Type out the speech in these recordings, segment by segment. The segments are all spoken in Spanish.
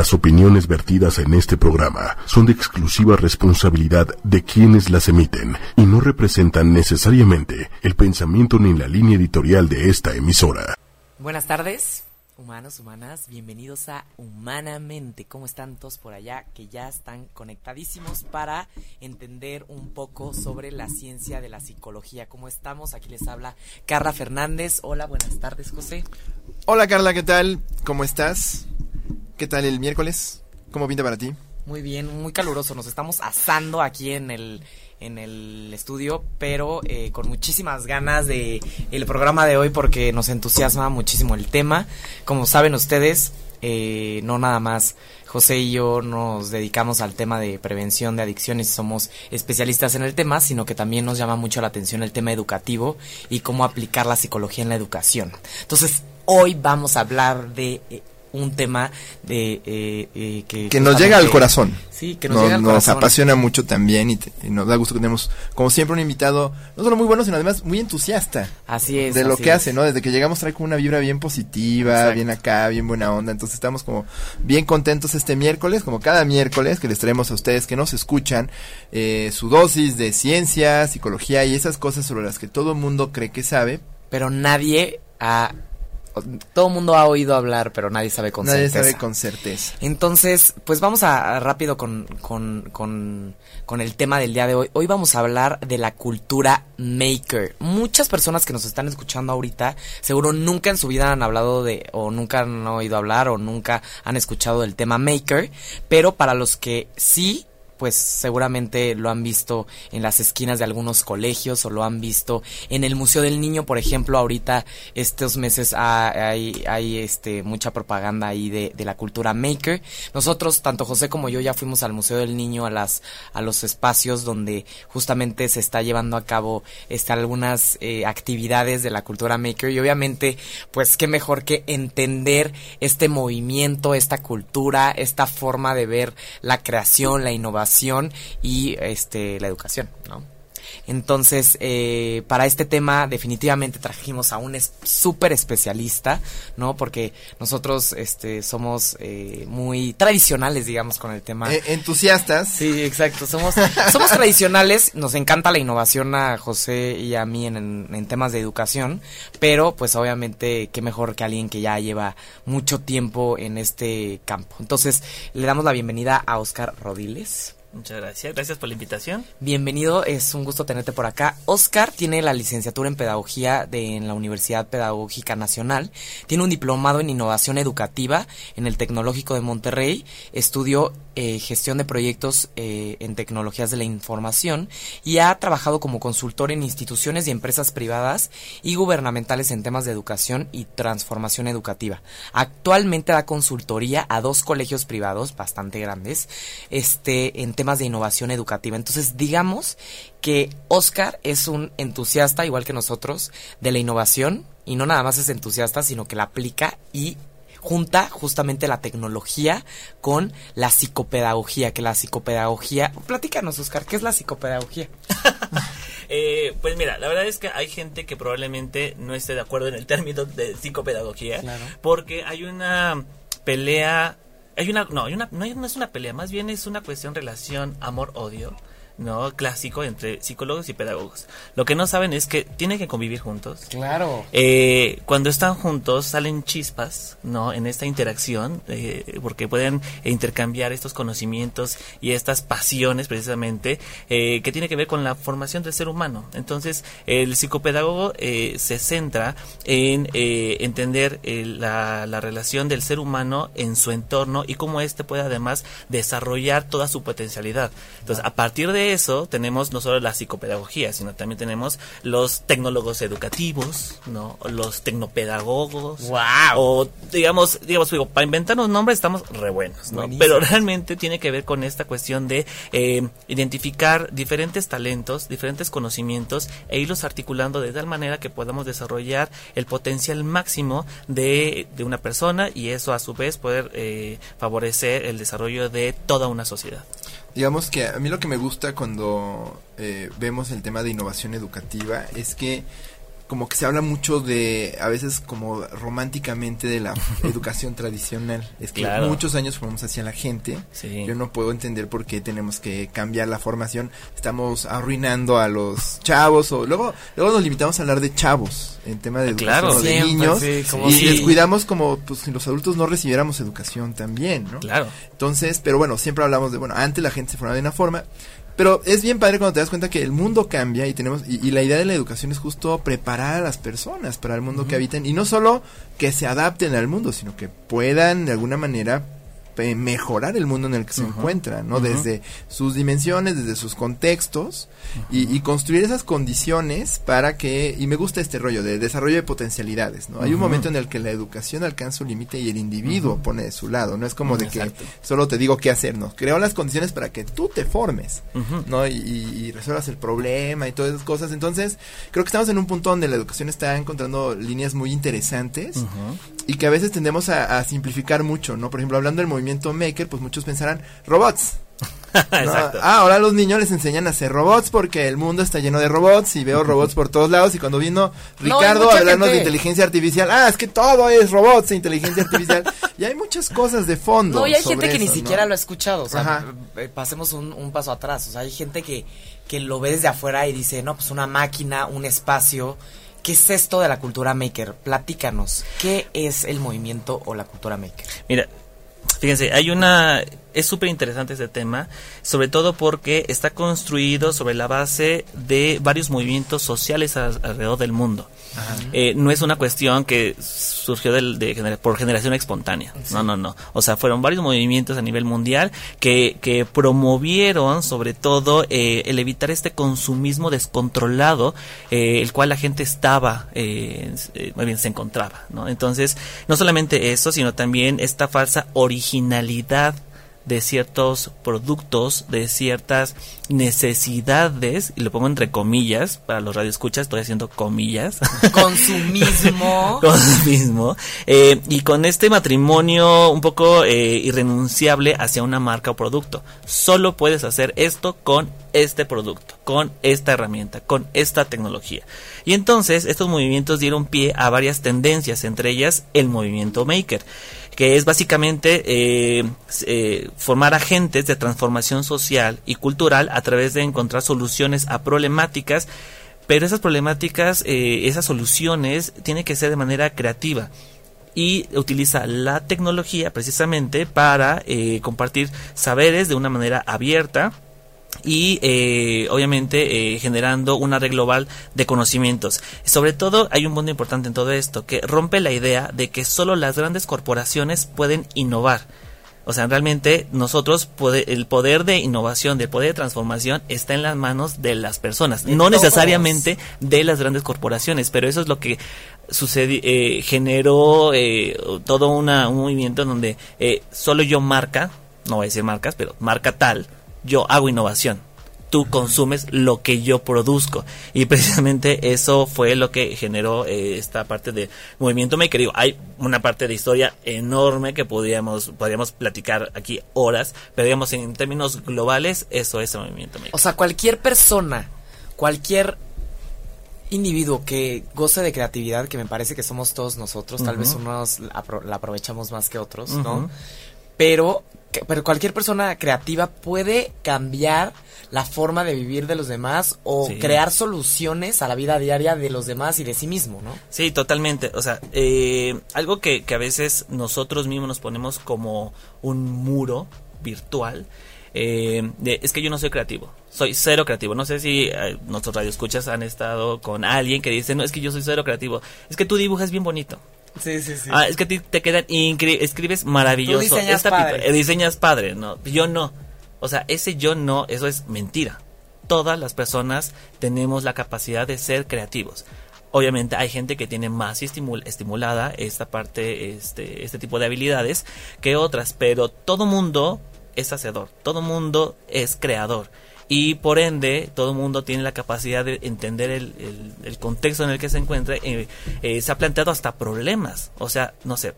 Las opiniones vertidas en este programa son de exclusiva responsabilidad de quienes las emiten y no representan necesariamente el pensamiento ni la línea editorial de esta emisora. Buenas tardes, humanos, humanas, bienvenidos a Humanamente. ¿Cómo están todos por allá que ya están conectadísimos para entender un poco sobre la ciencia de la psicología? ¿Cómo estamos? Aquí les habla Carla Fernández. Hola, buenas tardes, José. Hola Carla, ¿qué tal? ¿Cómo estás? ¿Qué tal el miércoles? ¿Cómo pinta para ti? Muy bien, muy caluroso. Nos estamos asando aquí en el en el estudio, pero eh, con muchísimas ganas de el programa de hoy porque nos entusiasma muchísimo el tema. Como saben ustedes, eh, no nada más José y yo nos dedicamos al tema de prevención de adicciones somos especialistas en el tema, sino que también nos llama mucho la atención el tema educativo y cómo aplicar la psicología en la educación. Entonces, hoy vamos a hablar de eh, un tema de eh, eh, que, que nos llega al corazón. Sí, que nos, llega al nos corazón. apasiona mucho también y, te- y nos da gusto que tenemos, como siempre, un invitado no solo muy bueno, sino además muy entusiasta Así es. de lo que es. hace, ¿no? Desde que llegamos trae como una vibra bien positiva, Exacto. bien acá, bien buena onda. Entonces estamos como bien contentos este miércoles, como cada miércoles que les traemos a ustedes que nos escuchan eh, su dosis de ciencia, psicología y esas cosas sobre las que todo el mundo cree que sabe. Pero nadie ha todo el mundo ha oído hablar, pero nadie sabe con Nadie certeza. sabe con certeza. Entonces, pues vamos a, a rápido con, con, con, con el tema del día de hoy. Hoy vamos a hablar de la cultura maker. Muchas personas que nos están escuchando ahorita, seguro nunca en su vida han hablado de, o nunca han oído hablar, o nunca han escuchado del tema maker, pero para los que sí, pues seguramente lo han visto en las esquinas de algunos colegios o lo han visto en el Museo del Niño, por ejemplo, ahorita estos meses ha- hay, hay este mucha propaganda ahí de, de la cultura maker. Nosotros, tanto José como yo, ya fuimos al Museo del Niño, a las, a los espacios donde justamente se está llevando a cabo este, algunas eh, actividades de la cultura maker y obviamente, pues qué mejor que entender este movimiento, esta cultura, esta forma de ver la creación, la innovación y este la educación, ¿no? Entonces, eh, para este tema definitivamente trajimos a un es- súper especialista, ¿no? Porque nosotros este, somos eh, muy tradicionales, digamos, con el tema. Eh, entusiastas. Sí, exacto. Somos, somos tradicionales, nos encanta la innovación a José y a mí en, en- en temas de educación, pero pues obviamente qué mejor que alguien que ya lleva mucho tiempo en este campo. Entonces, le damos la bienvenida a Oscar Rodiles. Muchas gracias, gracias por la invitación. Bienvenido, es un gusto tenerte por acá. Oscar tiene la licenciatura en Pedagogía de, en la Universidad Pedagógica Nacional, tiene un diplomado en Innovación Educativa en el Tecnológico de Monterrey, estudió eh, gestión de proyectos eh, en tecnologías de la información y ha trabajado como consultor en instituciones y empresas privadas y gubernamentales en temas de educación y transformación educativa. Actualmente da consultoría a dos colegios privados bastante grandes este, en temas de innovación educativa. Entonces, digamos que Oscar es un entusiasta, igual que nosotros, de la innovación y no nada más es entusiasta, sino que la aplica y junta justamente la tecnología con la psicopedagogía, que la psicopedagogía... Platícanos, Oscar, ¿qué es la psicopedagogía? Eh, pues mira, la verdad es que hay gente que probablemente no esté de acuerdo en el término de psicopedagogía, Claro. porque hay una pelea, hay una, no, hay una, no, hay- no es una pelea, más bien es una cuestión relación amor-odio, ¿no? Clásico entre psicólogos y pedagogos. Lo que no saben es que tienen que convivir juntos. Claro. Eh, cuando están juntos salen chispas, ¿no? En esta interacción, eh, porque pueden intercambiar estos conocimientos y estas pasiones precisamente, eh, que tiene que ver con la formación del ser humano. Entonces, el psicopedagogo eh, se centra en eh, entender eh, la, la relación del ser humano en su entorno y cómo éste puede además desarrollar toda su potencialidad. Entonces, a partir de eso, tenemos no solo la psicopedagogía, sino también tenemos los tecnólogos educativos, ¿no? Los tecnopedagogos. ¡Wow! O, digamos, digamos, digo, para inventarnos nombres estamos re buenos, ¿no? Buenísimo. Pero realmente tiene que ver con esta cuestión de eh, identificar diferentes talentos, diferentes conocimientos e irlos articulando de tal manera que podamos desarrollar el potencial máximo de, de una persona y eso a su vez poder eh, favorecer el desarrollo de toda una sociedad. Digamos que a mí lo que me gusta cuando eh, vemos el tema de innovación educativa es que como que se habla mucho de, a veces como románticamente de la educación tradicional. Es que Claro. muchos años formamos hacia la gente. Sí. Yo no puedo entender por qué tenemos que cambiar la formación. Estamos arruinando a los chavos o luego luego nos limitamos a hablar de chavos en tema de educación Claro. o de Siempre, niños sí, como y si- descuidamos como pues si los adultos no recibiéramos educación también, ¿no? Claro. Entonces, pero bueno, siempre hablamos de, bueno, antes la gente se formaba de una forma, pero es bien padre cuando te das cuenta que el mundo cambia y tenemos, y, y la idea de la educación es justo preparar a las personas para el mundo que habitan y no solo que se adapten al mundo, sino que puedan de alguna manera pe- mejorar el mundo en el que se encuentran, ¿no? Ujú. Desde sus dimensiones, desde sus contextos y, y construir esas condiciones para que, y me gusta este rollo de desarrollo de potencialidades, ¿no? Hay un momento en el que la educación alcanza un límite y el individuo pone de su lado, no es como de Exacto. que solo te digo qué hacer, no, creo las condiciones para que tú te formes. ¿no? Y, y- y resuelvas el problema y todas esas cosas, entonces creo que estamos en un punto donde la educación está encontrando líneas muy interesantes. Y que a veces tendemos a, a simplificar mucho, ¿no? Por ejemplo, hablando del movimiento maker, pues muchos pensarán robots. ¿no? Exacto. Ah, ahora los niños les enseñan a hacer robots porque el mundo está lleno de robots y veo robots por todos lados y cuando vino No, Ricardo a hablarnos de inteligencia artificial, ah, es que todo es robots e inteligencia artificial y hay muchas cosas de fondo. No, y hay sobre gente que ni ¿no? siquiera lo ha escuchado. O sea, Ajá. eh, pasemos un, un paso atrás. O sea, hay gente que, que lo ve desde afuera y dice, no, pues una máquina, un espacio. ¿Qué es esto de la cultura maker? Platícanos. ¿Qué es el movimiento o la cultura maker? Mira, fíjense, hay una... Es súper interesante este tema, sobre todo porque está construido sobre la base de varios movimientos sociales a- alrededor del mundo. Eh, no es una cuestión que surgió del- de gener- por generación espontánea. No, no, no. O sea, fueron varios movimientos a nivel mundial que, que promovieron sobre todo eh, el evitar este consumismo descontrolado, eh, el cual la gente estaba, eh, eh, más bien se encontraba. ¿no? Entonces, no solamente eso, sino también esta falsa originalidad de ciertos productos, de ciertas necesidades, y lo pongo entre comillas, para los radioescuchas, estoy haciendo comillas, Consumismo. con lo mismo, eh, y con este matrimonio un poco eh, irrenunciable hacia una marca o producto. Solo puedes hacer esto con este producto, con esta herramienta, con esta tecnología. Y entonces estos movimientos dieron pie a varias tendencias, entre ellas el movimiento maker que es básicamente eh, eh, formar agentes de transformación social y cultural a través de encontrar soluciones a problemáticas, pero esas problemáticas, eh, esas soluciones, tienen que ser de manera creativa y utiliza la tecnología precisamente para eh, compartir saberes de una manera abierta y eh, obviamente eh, generando una red global de conocimientos. Sobre todo hay un punto importante en todo esto que rompe la idea de que solo las grandes corporaciones pueden innovar. O sea, realmente nosotros, puede- el poder de innovación, del poder de transformación está en las manos de las personas, De no todos. necesariamente de las grandes corporaciones, pero eso es lo que sucedi- eh, generó eh, todo una- un movimiento en donde eh, solo yo marca, no voy a decir marcas, pero marca tal, yo hago innovación. Tú consumes lo que yo produzco. Y precisamente eso fue lo que generó eh, esta parte de movimiento maker. Digo, hay una parte de historia enorme que podríamos, podríamos platicar aquí horas, pero digamos en términos globales, eso es el movimiento maker. O sea, cualquier persona, cualquier individuo que goce de creatividad, que me parece que somos todos nosotros, tal vez unos la, apro- la aprovechamos más que otros. ¿no? Pero, pero cualquier persona creativa puede cambiar la forma de vivir de los demás o Sí. crear soluciones a la vida diaria de los demás y de sí mismo, ¿no? Sí, totalmente. O sea, eh, algo que, que a veces nosotros mismos nos ponemos como un muro virtual. eh, de, es que yo no soy creativo, soy cero creativo. No sé si eh, nuestros radioescuchas han estado con alguien que dice, no, es que yo soy cero creativo. Es que tú dibujas bien bonito. Sí, sí, sí. Ah, es que a ti te quedan increíbles, escribes maravilloso. Tú diseñas Esta padre. pipa- diseñas padre, no, yo no. O sea, ese yo no, eso es mentira. Todas las personas tenemos la capacidad de ser creativos. Obviamente hay gente que tiene más estimul- estimulada esta parte, este, este tipo de habilidades que otras, pero todo mundo es hacedor, todo mundo es creador y por ende todo mundo tiene la capacidad de entender el, el- el contexto en el que se encuentra. eh, eh, se ha planteado hasta problemas, o sea, no sé,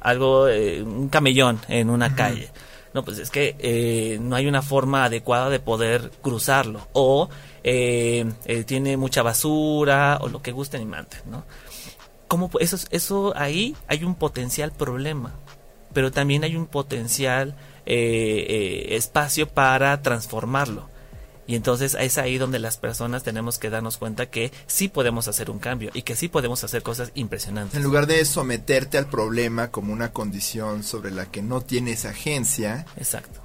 algo, eh, un camellón en una calle. No, pues es que eh, no hay una forma adecuada de poder cruzarlo. O eh, tiene mucha basura, o lo que gusten y manten, ¿no? ¿Cómo, pu- eso, eso ahí hay un potencial problema, pero también hay un potencial espacio para transformarlo. Y entonces es ahí donde las personas tenemos que darnos cuenta que sí podemos hacer un cambio y que sí podemos hacer cosas impresionantes. En lugar de someterte al problema como una condición sobre la que no tienes agencia, Exacto.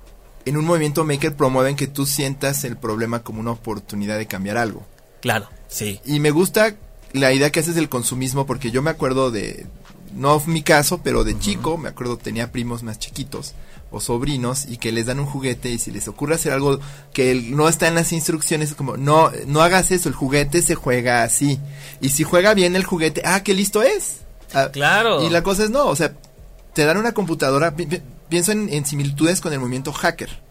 en un movimiento maker promueven que tú sientas el problema como una oportunidad de cambiar algo. Claro, sí. Y me gusta la idea que haces del consumismo porque yo me acuerdo de, no mi caso, pero de chico, me acuerdo tenía primos más chiquitos o sobrinos y que les dan un juguete y si les ocurre hacer algo que no está en las instrucciones es como no no hagas eso el juguete se juega así y si juega bien el juguete ah qué listo es Ah, Claro. y la cosa es no o sea te dan una computadora pi- pi- pienso en, en similitudes con el movimiento hacker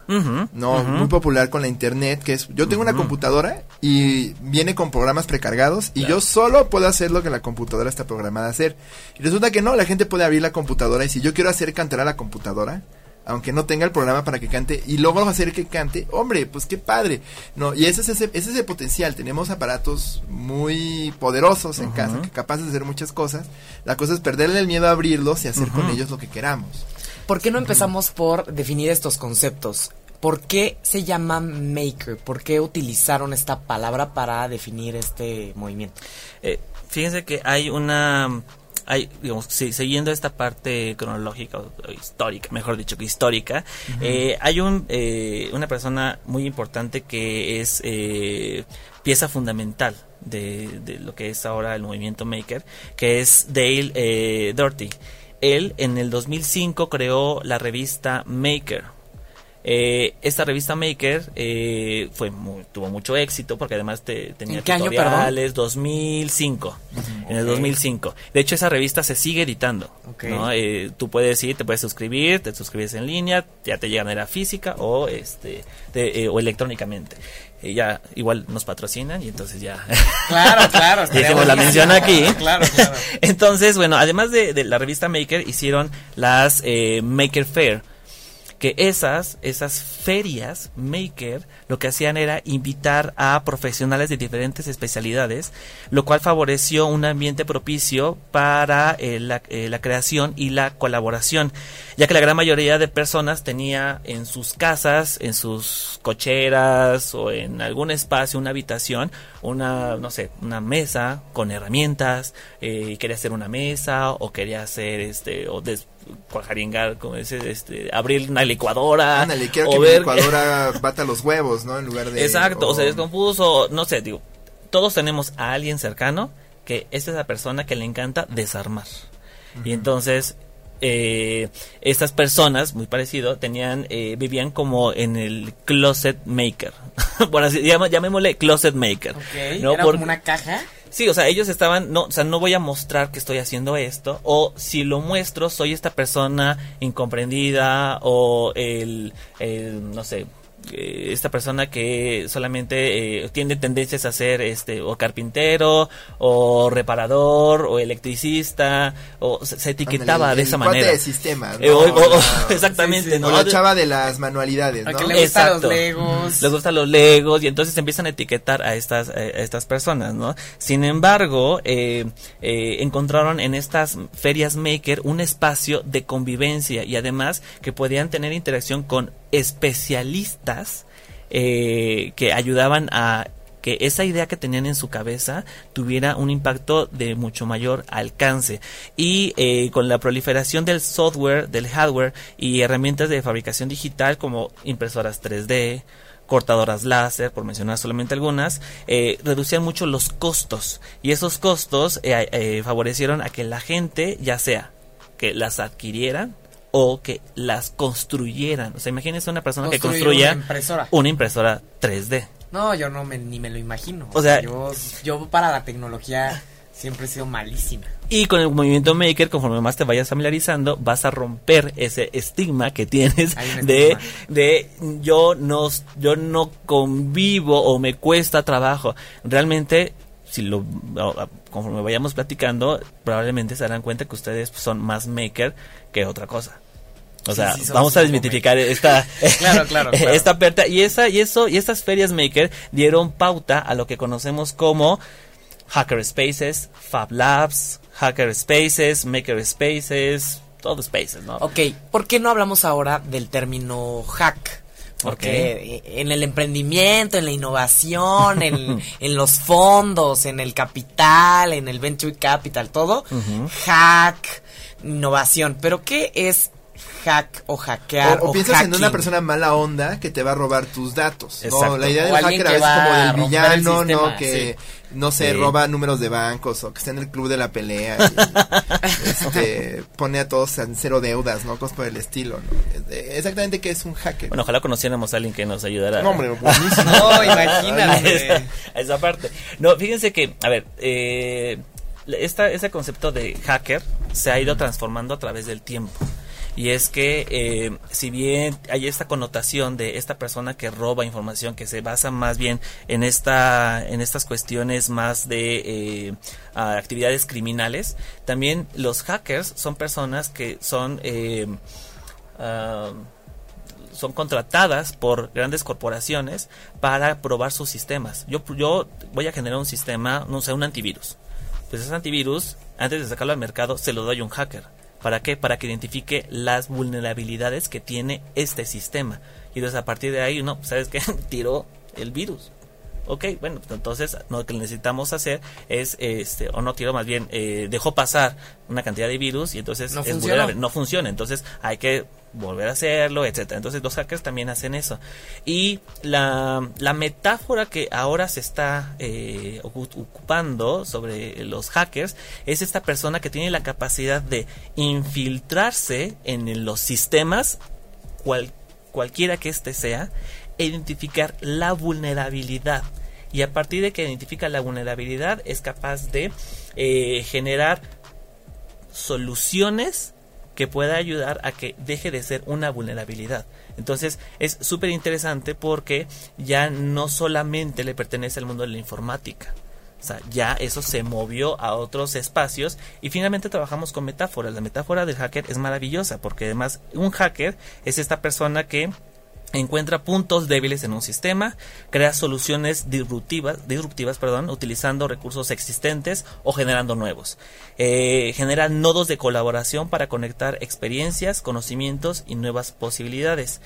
no, muy popular con la internet, que es, yo tengo una computadora y viene con programas precargados y Claro. yo solo puedo hacer lo que la computadora está programada a hacer. Y resulta que no, la gente puede abrir la computadora y si yo quiero hacer cantar a la computadora, aunque no tenga el programa para que cante y luego hacer que cante, hombre, pues qué padre. No, y ese es ese, ese es el potencial, tenemos aparatos muy poderosos en casa, que capaces de hacer muchas cosas. La cosa es perderle el miedo a abrirlos y hacer con ellos lo que queramos. ¿Por qué no empezamos por definir estos conceptos? ¿Por qué se llama maker? ¿Por qué utilizaron esta palabra para definir este movimiento? Eh, fíjense que hay una hay digamos si- siguiendo esta parte cronológica o, o histórica mejor dicho que histórica eh, hay un eh, una persona muy importante que es eh, pieza fundamental de, de lo que es ahora el movimiento maker que es Dale eh, Doherty. Él en el 2005 creó la revista Maker eh, esta revista Maker eh, fue muy- tuvo mucho éxito porque además te, tenía ¿En qué año, perdón? tutoriales 2005 en el Ok. 2005 de hecho esa revista se sigue editando. Eh, tú puedes ir te puedes suscribir te suscribes en línea ya te llega de manera física o este de- eh, o electrónicamente Eh, ya igual nos patrocinan y entonces ya Claro, claro. Hicimos la mención aquí. Claro, claro. Entonces, bueno, además de, de la revista Maker, hicieron las eh, Maker Fair. Que esas, esas ferias Maker, lo que hacían era invitar a profesionales de diferentes especialidades, lo cual favoreció un ambiente propicio para eh, la, eh, la creación y la colaboración, ya que la gran mayoría de personas tenía en sus casas, en sus cocheras o en algún espacio, una habitación, una, no sé, una mesa con herramientas, eh, y quería hacer una mesa o quería hacer este, o cuajaringar, como ese, este, abrir una licuadora. Ándale, quiero o que mi ver- licuadora bata los huevos, ¿no? En lugar de... Exacto, o se o- descompuso, no sé, digo, todos tenemos a alguien cercano que es esa persona que le encanta desarmar. Y entonces, eh, estas personas, muy parecido, tenían, eh, vivían como en el closet maker. Por así, llama- llamémosle closet maker. Ok, ¿no? Era Por- como una caja. Sí, o sea, ellos estaban, no, o sea, no voy a mostrar que estoy haciendo esto, o si lo muestro, soy esta persona incomprendida, o el, el, no sé, eh, esta persona que solamente eh, tiene tendencias a ser este o carpintero o reparador o electricista o se, se etiquetaba de el esa manera de sistemas, ¿no? Eh, o- o- exactamente Sí, sí, ¿no? o la De- chava de las manualidades, A ¿no? que le gustan los legos. Les gustan los legos y entonces empiezan a etiquetar a estas, eh, a estas personas, ¿no? Sin embargo, eh, eh, encontraron en estas ferias maker un espacio de convivencia y además que podían tener interacción con especialistas eh, que ayudaban a que esa idea que tenían en su cabeza tuviera un impacto de mucho mayor alcance. Y eh, con la proliferación del software, del hardware y herramientas de fabricación digital como impresoras 3D, cortadoras láser, por mencionar solamente algunas, eh, reducían mucho los costos. Y esos costos favorecieron a que la gente, ya sea que las adquirieran o que las construyeran. O sea, imagínense una persona que construya una impresora. una impresora 3D. No, yo no me, ni me lo imagino. O sea- yo, yo para la tecnología siempre he sido malísima. Y con el movimiento maker, conforme más te vayas familiarizando, vas a romper ese estigma que tienes de, estigma. de yo no, yo no convivo o me cuesta trabajo. Realmente, si lo conforme vayamos platicando, probablemente se darán cuenta que ustedes son más maker que otra cosa. O sea, sí, vamos a desmitificar esta, Claro, claro, claro. esta aperta y esa y eso y estas ferias maker dieron pauta a lo que conocemos como Hacker Spaces, Fab Labs, Hacker Spaces, Maker Spaces, todo Spaces, ¿no? Ok, ¿por qué no hablamos ahora del término hack? Porque en el emprendimiento, en la innovación, en, en los fondos, en el capital, en el venture capital, todo, hack, innovación. Pero ¿qué es hack o hackear O, o, o piensas en una persona mala onda que te va a robar tus datos. ¿no? La idea del hacker a que veces como del villano, sistema, ¿no? Que no sé, Sí. roba números de bancos o que está en el club de la pelea. y, este, pone a todos en cero deudas, ¿no? Cosas por el estilo, ¿no? Eh, Exactamente qué es un hacker. Bueno, ojalá conociéramos a alguien que nos ayudara. no, hombre, buenísimo. No, a imagínate. esa, a esa parte. No, fíjense que, a ver, eh, esta, ese concepto de hacker se ha ido transformando a través del tiempo. Y es que, eh, si bien hay esta connotación de esta persona que roba información, que se basa más bien en esta, en estas cuestiones más de eh, actividades criminales, también los hackers son personas que son eh, ah, son contratadas por grandes corporaciones para probar sus sistemas. Yo, yo voy a generar un sistema, no sé, un antivirus. Pues ese antivirus, antes de sacarlo al mercado, se lo doy a un hacker. ¿Para qué? Para que identifique las vulnerabilidades que tiene este sistema. Y entonces a partir de ahí, no, pues, ¿sabes qué? Tiró el virus. Ok, bueno, pues entonces lo que necesitamos hacer es, este, o no tiró más bien, eh, dejó pasar una cantidad de virus y entonces No es funcionó. vulnerable. No funciona, entonces hay que volver a hacerlo, etcétera. Entonces los hackers también hacen eso. Y la, la metáfora que ahora se está eh, ocu- ocupando sobre los hackers es esta persona que tiene la capacidad de infiltrarse en los sistemas, cual- cualquiera que éste sea, e identificar la vulnerabilidad. Y a partir de que identifica la vulnerabilidad es capaz de eh, generar soluciones que pueda ayudar a que deje de ser una vulnerabilidad. Entonces es súper interesante porque ya no solamente le pertenece al mundo de la informática. O sea, ya eso se movió a otros espacios y finalmente trabajamos con metáforas. La metáfora del hacker es maravillosa porque además un hacker es esta persona que encuentra puntos débiles en un sistema, crea soluciones disruptivas, disruptivas perdón, utilizando recursos existentes o generando nuevos. Eh, genera nodos de colaboración para conectar experiencias, conocimientos y nuevas posibilidades.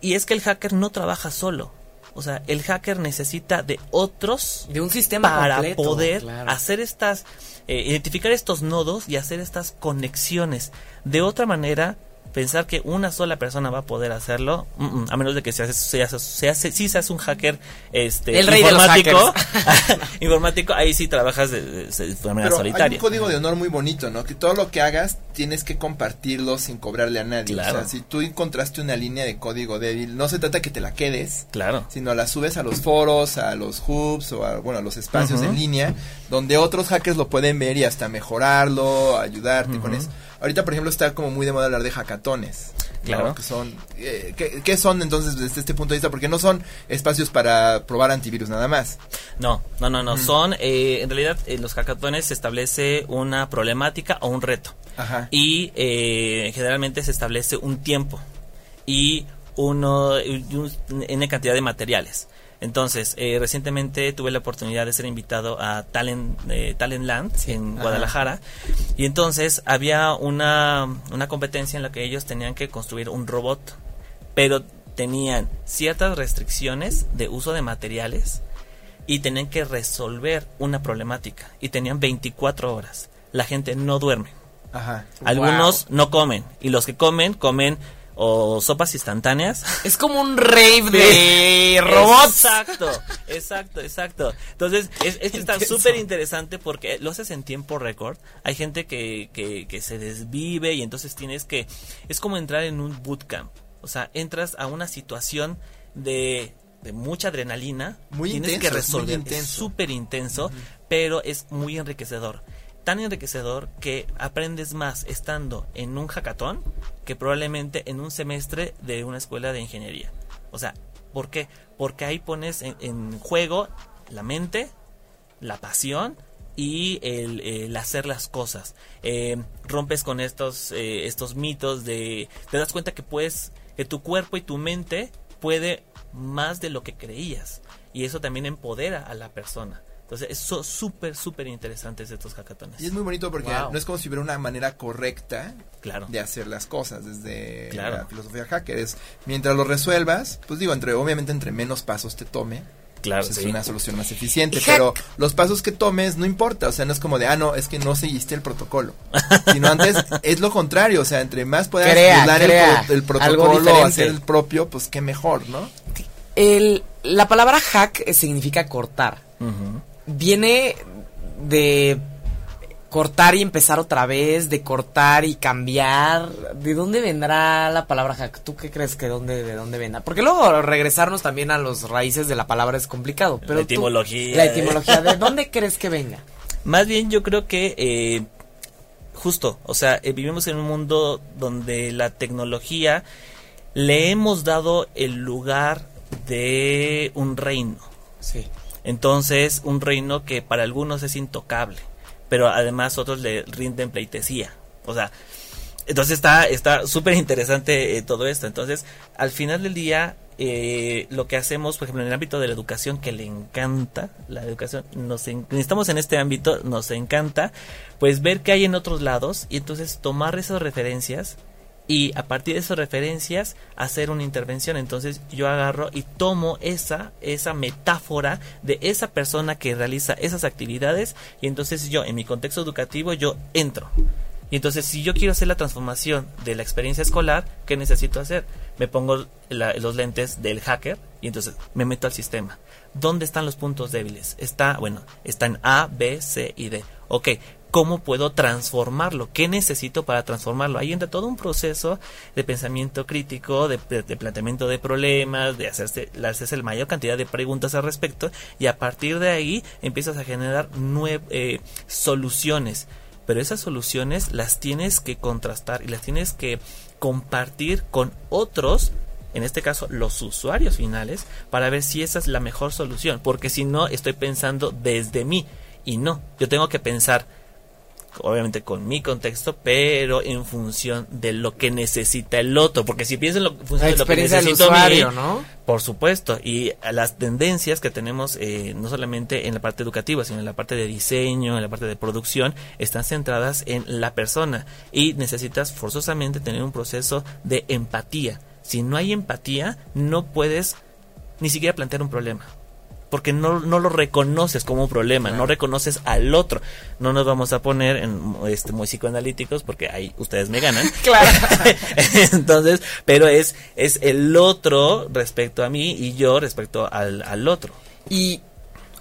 Y es que el hacker no trabaja solo. O sea, el hacker necesita de otros De un sistema para completo, poder claro. hacer estas, eh, identificar estos nodos y hacer estas conexiones. De otra manera, pensar que una sola persona va a poder hacerlo, mm, mm, a menos de que se hace, se hace, se hace- sí se hace un hacker este, El rey de los informático, informático, ahí sí trabajas de, de- de manera Pero hay solitaria. un código de honor muy bonito, ¿no? Que todo lo que hagas tienes que compartirlo sin cobrarle a nadie. Claro. O sea, si tú encontraste una línea de código débil, no se trata que te la quedes, Claro. sino la subes a los foros, a los hubs o a, bueno, a los espacios en línea donde otros hackers lo pueden ver y hasta mejorarlo, ayudarte con eso. Ahorita, por ejemplo, está como muy de moda hablar de hackatones. ¿no? Claro. Que son, eh, ¿qué, qué son entonces desde este punto de vista? Porque no son espacios para probar antivirus nada más. No, no, no, no. Son, eh, en realidad, en los hackatones se establece una problemática o un reto. Ajá. y eh, generalmente se establece un tiempo y uno y un- n cantidad de materiales. Entonces, eh, recientemente tuve la oportunidad de ser invitado a Talent, eh, Talent Land en Ajá. Guadalajara y entonces había una, una competencia en la que ellos tenían que construir un robot, pero tenían ciertas restricciones de uso de materiales y tenían que resolver una problemática y tenían 24 horas. La gente no duerme. Ajá. Algunos no comen y los que comen comen o sopas instantáneas. Es como un rave de robots. Exacto, exacto, exacto. Entonces, es, esto está súper interesante porque lo haces en tiempo récord. Hay gente que, que, que se desvive y entonces tienes que... Es como entrar en un bootcamp. O sea, entras a una situación de, de mucha adrenalina. Muy tienes intenso, que muy resolver. Es intenso. súper intenso, pero es muy enriquecedor. Tan enriquecedor que aprendes más estando en un hackathon que probablemente en un semestre de una escuela de ingeniería. O sea, ¿por qué? Porque ahí pones en, en juego la mente, la pasión y el, el hacer las cosas. Eh, rompes con estos, eh, estos mitos de... Te das cuenta que puedes, que tu cuerpo y tu mente puede más de lo que creías. Y eso también empodera a la persona. Entonces, eso súper, súper interesantes estos hackatones. Y es muy bonito porque Wow. no es como si hubiera una manera correcta Claro. de hacer las cosas desde Claro. la filosofía hacker. Es, mientras lo resuelvas, pues digo, entre obviamente entre menos pasos te tome, Claro, pues sí. es una solución más eficiente. Pero los pasos que tomes no importa, o sea, no es como de, ah, no, es que no seguiste el protocolo. Sino antes es lo contrario, o sea, entre más puedas Crea, burlar el crea pro- el, protocolo hacer el propio, pues qué mejor, ¿no? El, la palabra hack eh, significa cortar. Viene de cortar y empezar otra vez, de cortar y cambiar. ¿De dónde vendrá la palabra hack? ¿Tú qué crees que dónde, de dónde vendrá? Porque luego regresarnos también a los raíces de la palabra es complicado. Pero La tú- etimología. la etimología. ¿De dónde crees que venga? Más bien yo creo que eh, justo, o sea, eh, vivimos en un mundo donde la tecnología le hemos dado el lugar de un reino. Sí. Entonces, un reino que para algunos es intocable, pero además otros le rinden pleitesía. O sea, entonces está está súper interesante eh, todo esto. Entonces, al final del día, eh, lo que hacemos, por ejemplo, en el ámbito de la educación, que le encanta la educación, nos estamos en este ámbito, nos encanta, pues ver qué hay en otros lados y entonces tomar esas referencias y a partir de esas referencias hacer una intervención. Entonces yo agarro y tomo esa, esa metáfora de esa persona que realiza esas actividades y entonces yo en mi contexto educativo yo entro. Y entonces si yo quiero hacer la transformación de la experiencia escolar, ¿qué necesito hacer? Me pongo la- los lentes del hacker y entonces me meto al sistema. ¿Dónde están los puntos débiles? Está, bueno, está en A, B, C y D. Ok, ¿cómo puedo transformarlo? ¿Qué necesito para transformarlo? Ahí entra todo un proceso de pensamiento crítico, de, planteamiento de problemas, de hacerse, hacerse la mayor cantidad de preguntas al respecto y a partir de ahí empiezas a generar nue- eh, soluciones. Pero esas soluciones las tienes que contrastar y las tienes que compartir con otros en este caso los usuarios finales, para ver si esa es la mejor solución, porque si no estoy pensando desde mí y no, yo tengo que pensar obviamente con mi contexto, pero en función de lo que necesita el otro, porque si pienso en lo, función de lo que experiencia del necesito a mí, usuario, ¿no? por supuesto, y las tendencias que tenemos eh, no solamente en la parte educativa, sino en la parte de diseño, en la parte de producción, están centradas en la persona y necesitas forzosamente tener un proceso de empatía. Si no hay empatía, no puedes ni siquiera plantear un problema. Porque no, no lo reconoces como un problema, no reconoces al otro. No nos vamos a poner en este muy psicoanalíticos porque ahí ustedes me ganan. Claro. Entonces, pero es, es el otro respecto a mí y yo respecto al, al otro. Y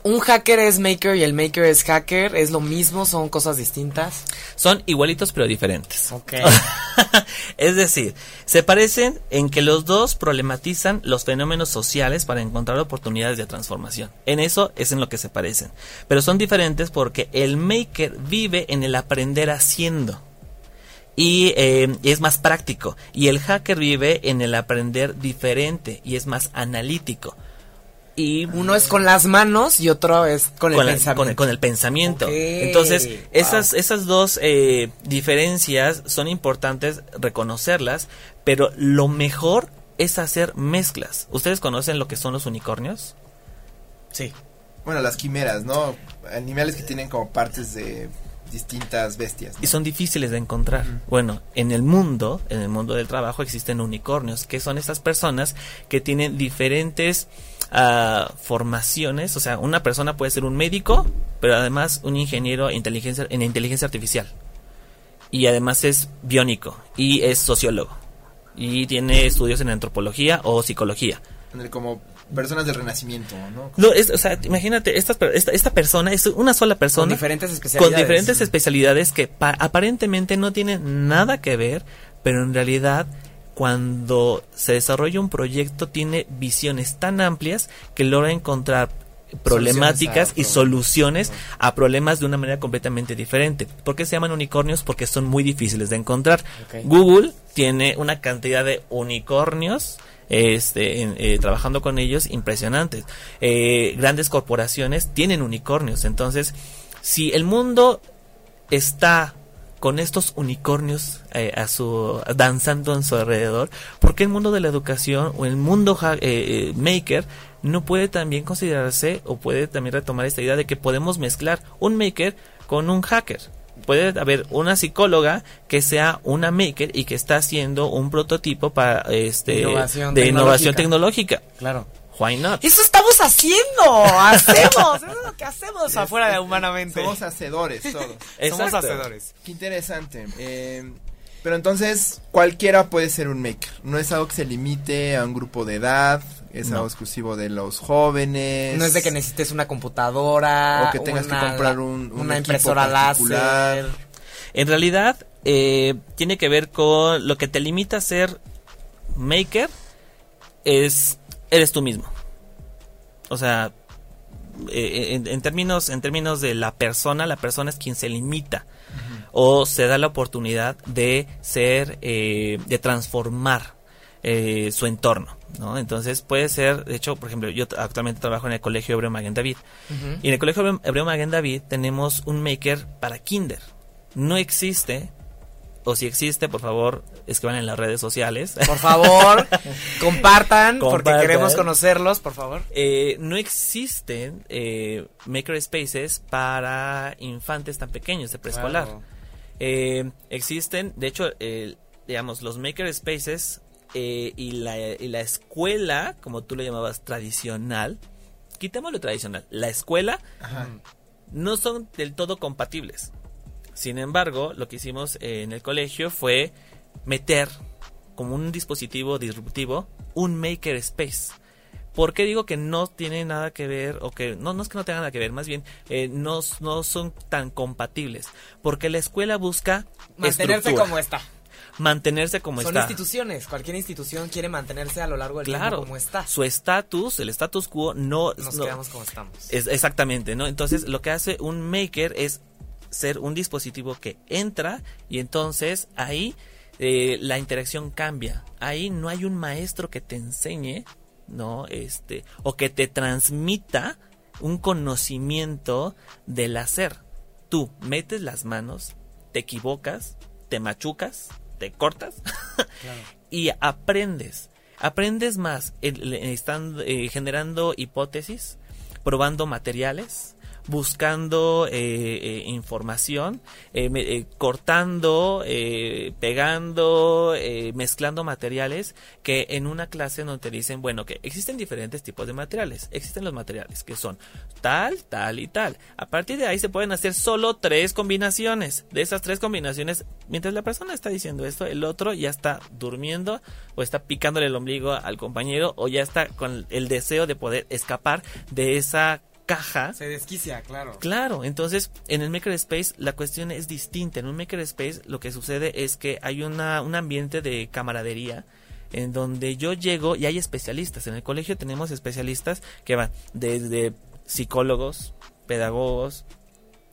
un hacker es maker y el maker es hacker. ¿Es lo mismo? ¿Son cosas distintas? Son igualitos pero diferentes. Ok. es decir, se parecen en que los dos problematizan los fenómenos sociales para encontrar oportunidades de transformación. En eso es en lo que se parecen. Pero son diferentes porque el maker vive en el aprender haciendo. Y eh, es más práctico. Y el hacker vive en el aprender diferente y es más analítico. Y Uno es con las manos y otro es con el la- pensamiento. con- con el pensamiento. Entonces, wow. esas, esas dos eh, diferencias son importantes reconocerlas, pero lo mejor es hacer mezclas. ¿Ustedes conocen lo que son los unicornios? Sí. Bueno, las quimeras, ¿no? Animales que tienen como partes de distintas bestias. ¿no? Y son difíciles de encontrar. Bueno, en el mundo, en el mundo del trabajo existen unicornios, que son estas personas que tienen diferentes ah, formaciones. O sea, una persona puede ser un médico, pero además un ingeniero en inteligencia, en inteligencia artificial. Y además es biónico y es sociólogo. Y tiene estudios en antropología o psicología. En el como personas del renacimiento, ¿no? No, es- o sea, imagínate, estas per- esta, esta persona es una sola persona. Con diferentes especialidades. Con diferentes especialidades que pa- aparentemente no tienen nada que ver, pero en realidad cuando se desarrolla un proyecto tiene visiones tan amplias que logra encontrar problemáticas y soluciones a problemas de una manera completamente diferente. ¿Por qué se llaman unicornios? Porque son muy difíciles de encontrar. Google tiene una cantidad de unicornios este, en- eh, trabajando con ellos impresionantes. Eh, grandes corporaciones tienen unicornios, entonces Si el mundo está con estos unicornios eh, a su danzando en su alrededor, ¿por qué el mundo de la educación o el mundo maker no puede también considerarse o puede también retomar esta idea de que podemos mezclar un maker con un hacker? Puede haber una psicóloga que sea una maker y que está haciendo un prototipo para este Innovación de innovación tecnológica. Claro. Why not? Eso estamos haciendo. Hacemos. Eso es lo que hacemos afuera de humanamente. Somos hacedores todos. Somos hacedores. Qué interesante. Eh, pero entonces, cualquiera puede ser un maker. No es algo que se limite a un grupo de edad. Es No. algo exclusivo de los jóvenes. No es de que necesites una computadora. O que tengas que comprar un- un una impresora particular. láser. En realidad, eh, tiene que ver con lo que te limita a ser maker es eres tú mismo. O sea, eh, en, en términos en términos de la persona, la persona es quien se limita o se da la oportunidad de ser, eh, de transformar eh, su entorno. ¿no? Entonces puede ser, de hecho, por ejemplo, yo actualmente trabajo en el Colegio Hebreo Maguen David. Y en el Colegio Hebreo- Maguen David tenemos un maker para kinder. No existe, o si existe, por favor, escriban en las redes sociales. Por favor, compartan, porque queremos conocerlos, por favor. Eh, no existen eh, makerspaces para infantes tan pequeños de preescolar. Eh, existen, de hecho, digamos, los makerspaces eh, y, la, y la escuela, como tú lo llamabas, tradicional, quitémoslo tradicional, la escuela Ajá. no son del todo compatibles. Sin embargo, lo que hicimos eh, en el colegio fue meter como un dispositivo disruptivo un makerspace. ¿Por qué digo que no tiene nada que ver o que no, no es que no tenga nada que ver, más bien eh, no, no son tan compatibles? Porque la escuela busca Mantenerse estructura, como está. Mantenerse como Son está. instituciones. Cualquier institución quiere mantenerse a lo largo del Claro, tiempo como está. su estatus, el status quo no Nos no- quedamos como estamos. Es, exactamente, ¿no? Entonces, lo que hace un maker es ser un dispositivo que entra y entonces ahí eh, la interacción cambia. Ahí no hay un maestro que te enseñe, ¿no? Este, o que te transmita un conocimiento del hacer. Tú metes las manos, te equivocas, te machucas, te cortas y aprendes. Aprendes más estando, eh, generando hipótesis, probando materiales, buscando eh, eh, información, eh, cortando, pegando, mezclando materiales que en una clase no te dicen, bueno, que existen diferentes tipos de materiales. Existen los materiales que son tal, tal y tal. A partir de ahí se pueden hacer solo tres combinaciones. De esas tres combinaciones, mientras la persona está diciendo esto, el otro ya está durmiendo o está picándole el ombligo al compañero o ya está con el deseo de poder escapar de esa caja Se desquicia, claro. Claro, entonces en el Makerspace la cuestión es distinta. En un Makerspace lo que sucede es que hay una, un ambiente de camaradería en donde yo llego y hay especialistas. En el colegio tenemos especialistas que van desde psicólogos, pedagogos,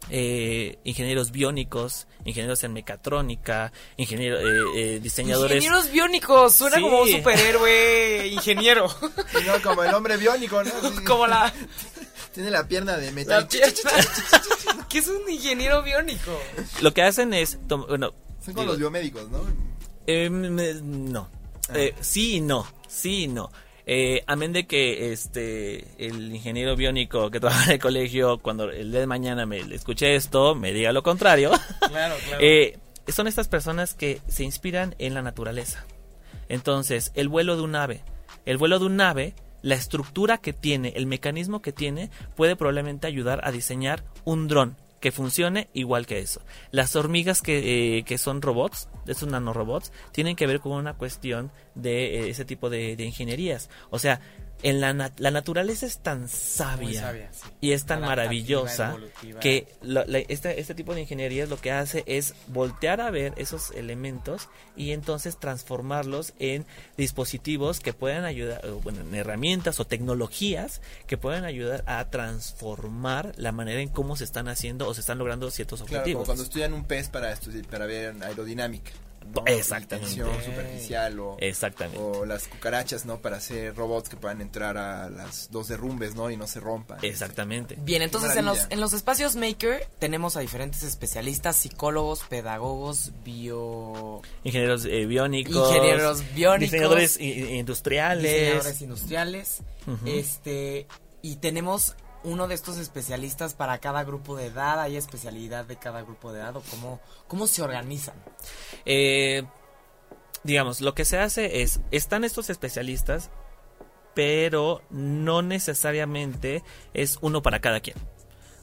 eh, ingenieros biónicos, ingenieros en mecatrónica, ingeniero, eh, eh, diseñadores. Ingenieros biónicos, suena Sí. como un superhéroe ingeniero. Y no, como el hombre biónico, ¿no? Sí. como la, Tiene la pierna de metal. pierna. ¿Qué es un ingeniero biónico? Lo que hacen es, tom- bueno, Son como digo, los biomédicos, ¿no? Eh, me- no. Eh, sí y no. Sí y no. Eh, amén de que este el ingeniero biónico que trabaja en el colegio, cuando el día de mañana me escuche esto, me diga lo contrario. Claro, claro. Eh, son estas personas que se inspiran en la naturaleza. Entonces, el vuelo de un ave. El vuelo de un ave, la estructura que tiene, el mecanismo que tiene, puede probablemente ayudar a diseñar un dron que funcione igual que eso. Las hormigas que, eh, que son robots, esos nanorobots, tienen que ver con una cuestión de eh, ese tipo de ingenierías. O sea, en la, nat- la naturaleza es tan sabia, Muy sabia, sí. y es tan maravillosa evolutiva. que lo- la- este, este tipo de ingenierías lo que hace es voltear a ver esos elementos y entonces transformarlos en dispositivos que puedan ayudar, bueno, en herramientas o tecnologías que puedan ayudar a transformar la manera en cómo se están haciendo o se están logrando ciertos Claro, como objetivos. cuando estudian un pez para estudiar, para ver aerodinámica. ¿No? Exactamente. Superficial o, Exactamente. o las cucarachas, ¿no? Para hacer robots que puedan entrar a las dos derrumbes, ¿no? Y no se rompan. Exactamente. Bien, entonces en los, en los espacios Maker tenemos a diferentes especialistas, psicólogos, pedagogos, bio... Ingenieros eh, biónicos. Ingenieros biónicos. Diseñadores industriales. diseñadores industriales. Este, y tenemos uno de estos especialistas para cada grupo de edad. ¿Hay especialidad de cada grupo de edad o cómo, cómo se organizan? Eh, digamos, lo que se hace es, están estos especialistas, pero no necesariamente es uno para cada quien.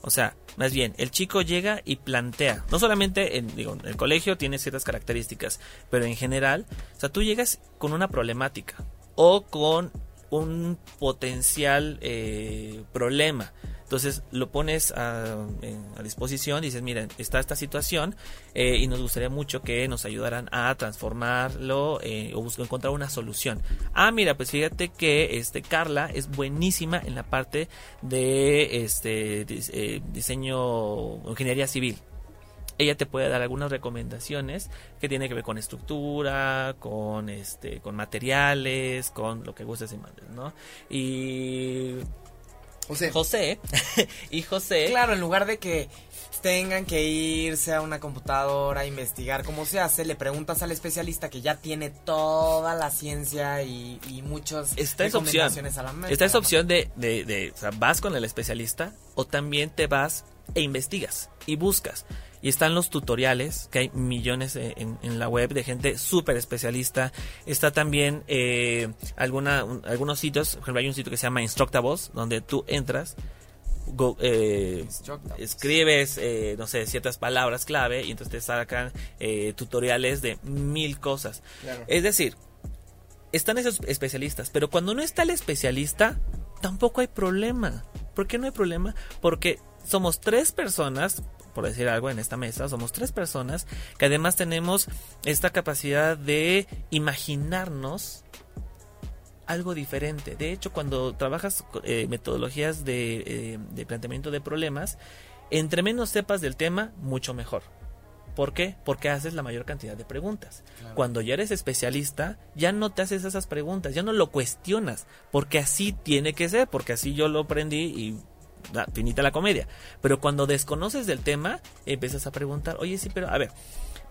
O sea, más bien, el chico llega y plantea, no solamente en, digo, el colegio tiene ciertas características, pero en general, o sea, tú llegas con una problemática o con un potencial eh, problema. Entonces lo pones a, a disposición, dices, miren, está esta situación eh, y nos gustaría mucho que nos ayudaran a transformarlo eh, o buscar encontrar una solución. Ah, mira, pues fíjate que este Carla es buenísima en la parte de este dis- eh, diseño ingeniería civil ella te puede dar algunas recomendaciones que tiene que ver con estructura, con este, con materiales, con lo que gustes y mandes, ¿no? Y José, José, y José, Claro, en lugar de que tengan que irse a una computadora a investigar cómo se hace, le preguntas al especialista que ya tiene toda la ciencia y, y muchas esa opción, recomendaciones a la mesa. está esa opción de, de, de, o sea, vas con el especialista o también te vas e investigas y buscas. Y están los tutoriales, que hay millones eh, en, en la web de gente súper especialista. Está también eh, alguna, un- algunos sitios, por ejemplo, hay un sitio que se llama Instructables, donde tú entras, go- eh, escribes, eh, no sé, ciertas palabras clave y entonces te sacan eh, tutoriales de mil cosas. Claro. Es decir, están esos especialistas, pero cuando no está el especialista, tampoco hay problema. ¿Por qué no hay problema? Porque somos tres personas, por decir algo en esta mesa, somos tres personas que además tenemos esta capacidad de imaginarnos algo diferente. De hecho, cuando trabajas eh, metodologías de, eh, de planteamiento de problemas, entre menos sepas del tema, mucho mejor. ¿Por qué? Porque haces la mayor cantidad de preguntas. Cuando ya eres especialista, ya no te haces esas preguntas, ya no lo cuestionas, porque así tiene que ser, porque así yo lo aprendí y finita la comedia. Pero cuando desconoces del tema, empiezas a preguntar, oye, sí, pero a ver,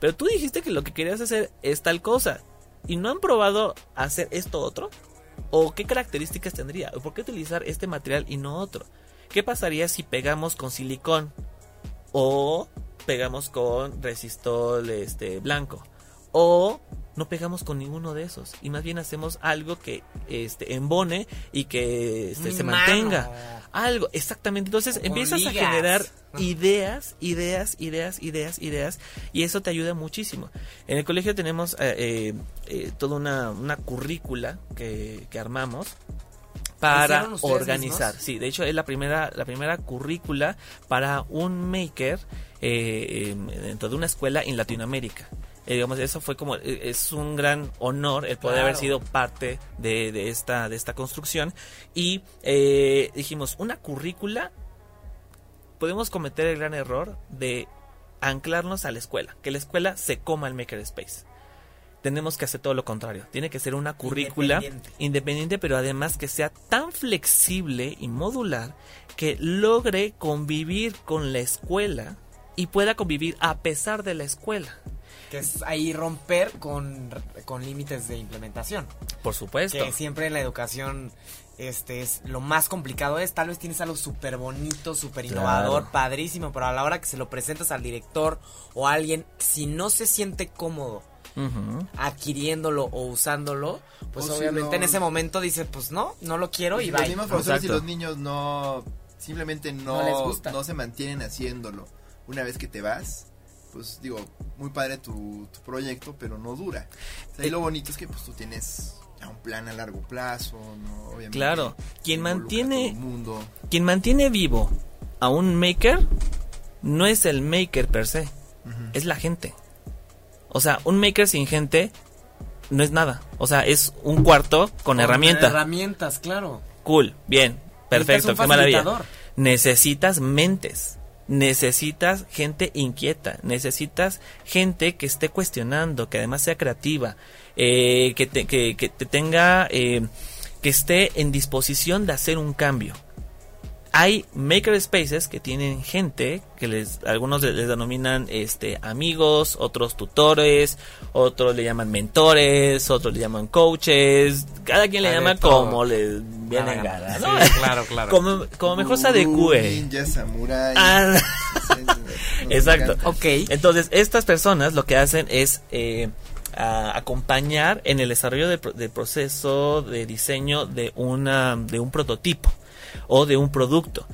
pero tú dijiste que lo que querías hacer es tal cosa, y no han probado hacer esto otro, o qué características tendría, o por qué utilizar este material y no otro. ¿Qué pasaría si pegamos con silicón o pegamos con resistol este blanco o no pegamos con ninguno de esos. Y más bien hacemos algo que este embone y que este, se mantenga. Algo exactamente. Entonces empiezas a generar ideas ideas ideas ideas ideas y eso te ayuda muchísimo. En el colegio tenemos eh, eh, eh, toda una, una currícula que, que armamos para organizar. mismos? Sí, de hecho es la primera, la primera currícula para un maker eh, dentro de una escuela en Latinoamérica. Eh, digamos, eso fue como, eh, es un gran honor el poder Claro. haber sido parte de, de esta, de esta construcción. Y eh, dijimos, una currícula, podemos cometer el gran error de anclarnos a la escuela, que la escuela se coma el makerspace tenemos que hacer todo lo contrario. Tiene que ser una currícula Independiente. independiente, pero además que sea tan flexible y modular que logre convivir con la escuela y pueda convivir a pesar de la escuela. Que es ahí romper con, con límites de implementación. Por supuesto. Que siempre en la educación este es lo más complicado es, tal vez tienes algo súper bonito, súper innovador, Claro. padrísimo, pero a la hora que se lo presentas al director o a alguien, si no se siente cómodo Ujú. adquiriéndolo o usándolo, pues O si obviamente no- en ese momento dice, pues no, no lo quiero y los bye. mismos profesores y los niños no simplemente no, No les gusta. no se mantienen haciéndolo. Una vez que te vas, pues digo, muy padre tu, tu proyecto, pero no dura. O sea, y lo bonito es que pues tú tienes ya un plan a largo plazo, ¿no? Obviamente. Claro. Quien a mantiene- mundo. Quien mantiene vivo a un maker no es el maker per se, es la gente. O sea, un maker sin gente no es nada. O sea, es un cuarto con, herramienta. Herramientas, claro. Cool, bien, perfecto, qué maravilla. Necesitas mentes. Necesitas gente inquieta, necesitas gente que esté cuestionando, que además sea creativa, eh, que, te, que, que, te tenga, eh, que esté en disposición de hacer un cambio. Hay maker spaces que tienen gente que les algunos les denominan este amigos, otros tutores, otros le llaman mentores, otros le llaman coaches, cada quien le llama como le viene en gana, ¿no? Sí, claro, claro. como, como mejor se adecue. Ninja, samurai. Ah, Exacto. Ok. Entonces, estas personas lo que hacen es eh, a- acompañar en el desarrollo del pro- del proceso de diseño de, una, de un prototipo o de un producto.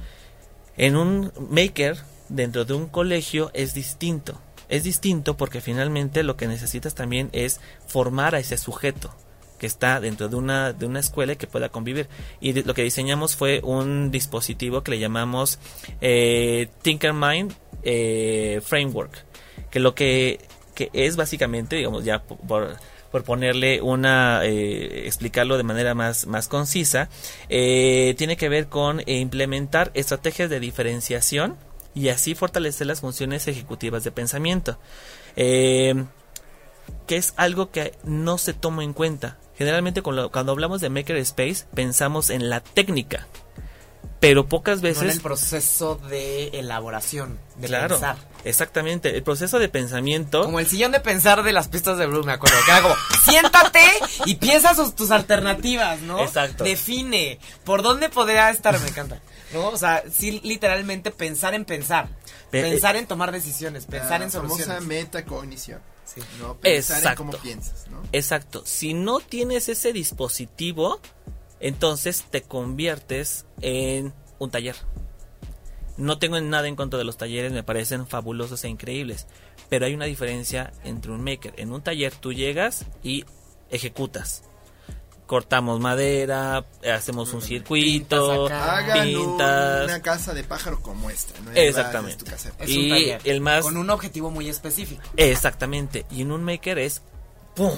En un maker, dentro de un colegio, es distinto. Es distinto porque finalmente lo que necesitas también es formar a ese sujeto que está dentro de una, de una escuela y que pueda convivir. Y lo que diseñamos fue un dispositivo que le llamamos eh, Tinkermind eh, Framework, que lo que, que es básicamente, digamos, ya po- por, por ponerle una, eh, explicarlo de manera más, más concisa, eh, tiene que ver con implementar estrategias de diferenciación y así fortalecer las funciones ejecutivas de pensamiento. Que es algo que no se toma en cuenta. Generalmente con lo- cuando hablamos de Maker Space pensamos en la técnica, pero pocas No en veces... el proceso de elaboración, de claro, pensar. exactamente, el proceso de pensamiento... Como el sillón de pensar de las pistas de Blue, me acuerdo. Que era como, siéntate y piensa sus, tus alternativas, ¿no? Exacto. Define por dónde podría estar, me encanta. ¿No? O sea, sí, literalmente pensar en pensar. Pe- pensar en tomar decisiones, pensar La en famosa soluciones. metacognición. Sí. ¿no? Pensar Exacto. en cómo piensas, ¿no? Exacto. Si no tienes ese dispositivo, entonces te conviertes en un taller. No tengo nada en contra de los talleres, me parecen fabulosos e increíbles. Pero hay una diferencia entre un maker. En un taller tú llegas y ejecutas. Cortamos madera, hacemos un circuito, Pintas una casa de pájaro como esta, ¿no? Exactamente. Es tu casa de Es Y un taller. el más- Con un objetivo muy específico. Exactamente. Y en un maker es ¡pum!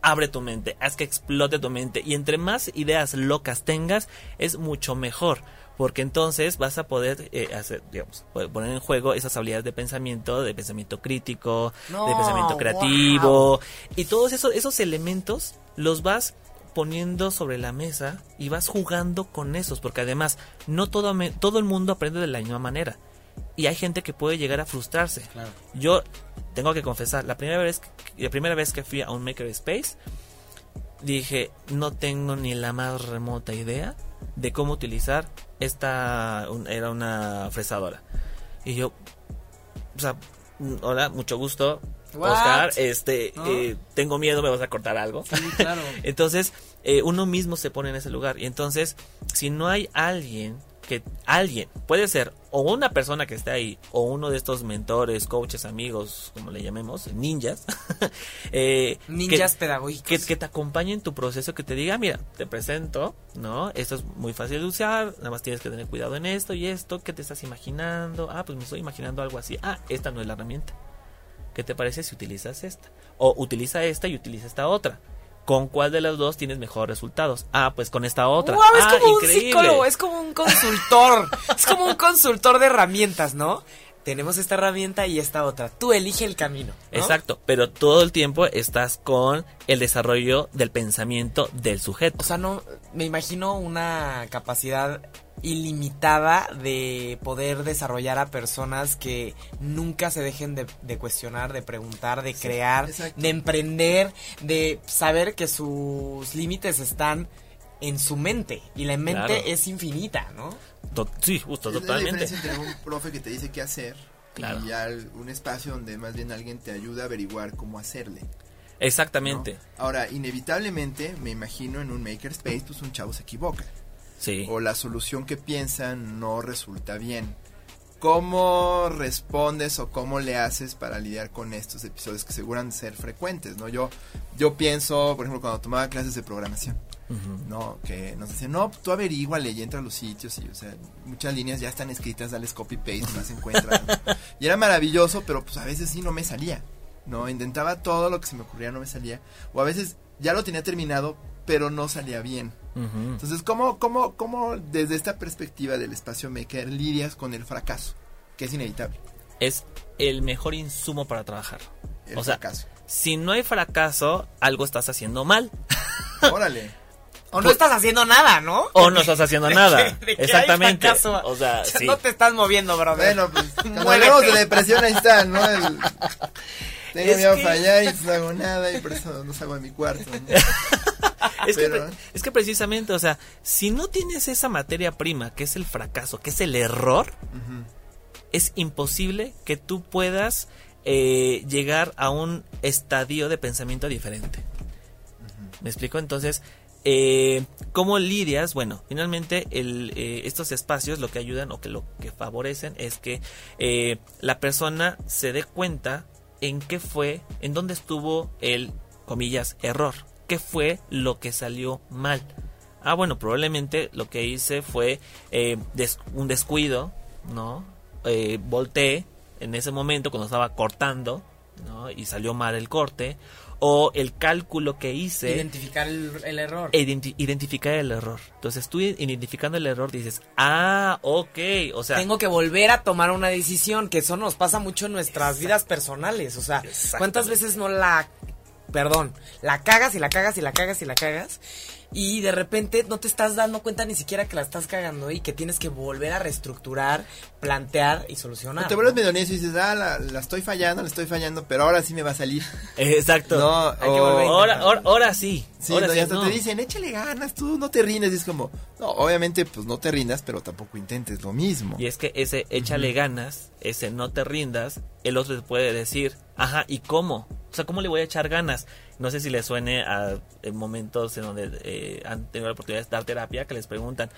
Abre tu mente, haz que explote tu mente. Y entre más ideas locas tengas, es mucho mejor. Porque entonces vas a poder eh, hacer, digamos, poner en juego esas habilidades de pensamiento, de pensamiento crítico, No, de pensamiento creativo. Y todos esos, esos elementos los vas poniendo sobre la mesa y vas jugando con esos. Porque además, no todo, me- todo el mundo aprende de la misma manera. Y hay gente que puede llegar a frustrarse. Claro. Yo tengo que confesar, la primera vez que, la primera vez que fui a un Maker Space, dije, no tengo ni la más remota idea de cómo utilizar esta era una fresadora. Y yo o sea, mm, hola, mucho gusto, What? Oscar, este ¿No? eh, tengo miedo, me vas a cortar algo. Sí, claro. Entonces, eh, uno mismo se pone en ese lugar. Y entonces, si no hay alguien que alguien, puede ser o una persona que esté ahí, o uno de estos mentores, coaches, amigos, como le llamemos, ninjas, eh, Ninjas que- pedagógicos. que, que te acompañe en tu proceso, que te diga, mira, te presento, ¿no? Esto es muy fácil de usar, nada más tienes que tener cuidado en esto y esto, ¿qué te estás imaginando? Ah, pues me estoy imaginando algo así. Ah, esta no es la herramienta. ¿Qué te parece si utilizas esta? O utiliza esta y utiliza esta otra. ¿Con cuál de las dos tienes mejores resultados? Ah, pues con esta otra. Wow, es ah, como increíble. un psicólogo, es como un consultor. es como un consultor de herramientas, ¿no? Tenemos esta herramienta y esta otra. Tú elige el camino. ¿no? Exacto, pero todo el tiempo estás con el desarrollo del pensamiento del sujeto. O sea, no, me imagino una capacidad ilimitada de poder desarrollar a personas que nunca se dejen de, de cuestionar, de preguntar, de crear, exacto. de emprender, de saber que sus límites están en su mente y la mente Claro. es infinita, ¿no? To- sí, justo, Es la totalmente. diferencia entre un profe que te dice qué hacer Claro. y ya un espacio donde más bien alguien te ayuda a averiguar cómo hacerle. ¿no? Exactamente. Ahora, inevitablemente, me imagino en un makerspace, pues un chavo se equivoca. Sí. O la solución que piensan no resulta bien. ¿Cómo respondes o cómo le haces para lidiar con estos episodios que seguran ser frecuentes? ¿no? Yo, yo pienso, por ejemplo, cuando tomaba clases de programación. ¿no? Que nos decían, no, tú averíguale y entra a los sitios y, o sea, muchas líneas ya están escritas, dales copy-paste, no las encuentras. ¿no? Y era maravilloso, pero pues a veces sí no me salía, ¿no? Intentaba todo lo que se me ocurría, no me salía. O a veces ya lo tenía terminado, pero no salía bien. Entonces, ¿cómo, cómo, cómo desde esta perspectiva del espacio maker lidias con el fracaso? que es inevitable. Es el mejor insumo para trabajar. El o sea, fracaso. si no hay fracaso, algo estás haciendo mal. Órale. O no estás haciendo nada, ¿no? O no estás haciendo nada. De Exactamente. O sea, sí. No te estás moviendo, brother. Bueno, pues cuando de depresión ahí está, ¿no? El- tengo Es miedo que- fallar y no hago nada y por eso no salgo de mi cuarto. ¿no? Es, que, Pero- es que precisamente, o sea, si no tienes esa materia prima, que es el fracaso, que es el error, es imposible que tú puedas eh, llegar a un estadio de pensamiento diferente. ¿Me explico? Entonces, eh, ¿cómo lidias? Bueno, finalmente el, eh, estos espacios lo que ayudan o que lo que favorecen es que eh, la persona se dé cuenta en qué fue, en dónde estuvo el, comillas, error. ¿Qué fue lo que salió mal? Ah, bueno, probablemente lo que hice fue eh, un descuido, ¿no? Eh, volteé en ese momento cuando estaba cortando, ¿no? Y salió mal el corte. O el cálculo que hice Identificar el, el error. identi- identificar el error. Entonces tú identificando el error dices, ah, ok, o sea, Tengo que volver a tomar una decisión, que eso nos pasa mucho en nuestras vidas personales. O sea. ¿cuántas veces no la... Perdón, la cagas y la cagas y la cagas y la cagas y de repente no te estás dando cuenta ni siquiera que la estás cagando y que tienes que volver a reestructurar, plantear y solucionar. te vuelves medio necio y dices, ah, la, la estoy fallando, la estoy fallando, pero ahora sí me va a salir. exacto. No, Hay que o- volver a ahora, ahora, ahora sí. Sí, ahora no, sí, y hasta no. te dicen, échale ganas, tú no te rindes. Y es como, no, obviamente, pues no te rindas, pero tampoco intentes lo mismo. Y es que ese échale ganas, ese no te rindas, el otro te puede decir, ajá, ¿y cómo? O sea, ¿cómo le voy a echar ganas? No sé si le suene a en momentos en donde eh, han tenido la oportunidad de dar terapia, que les preguntan,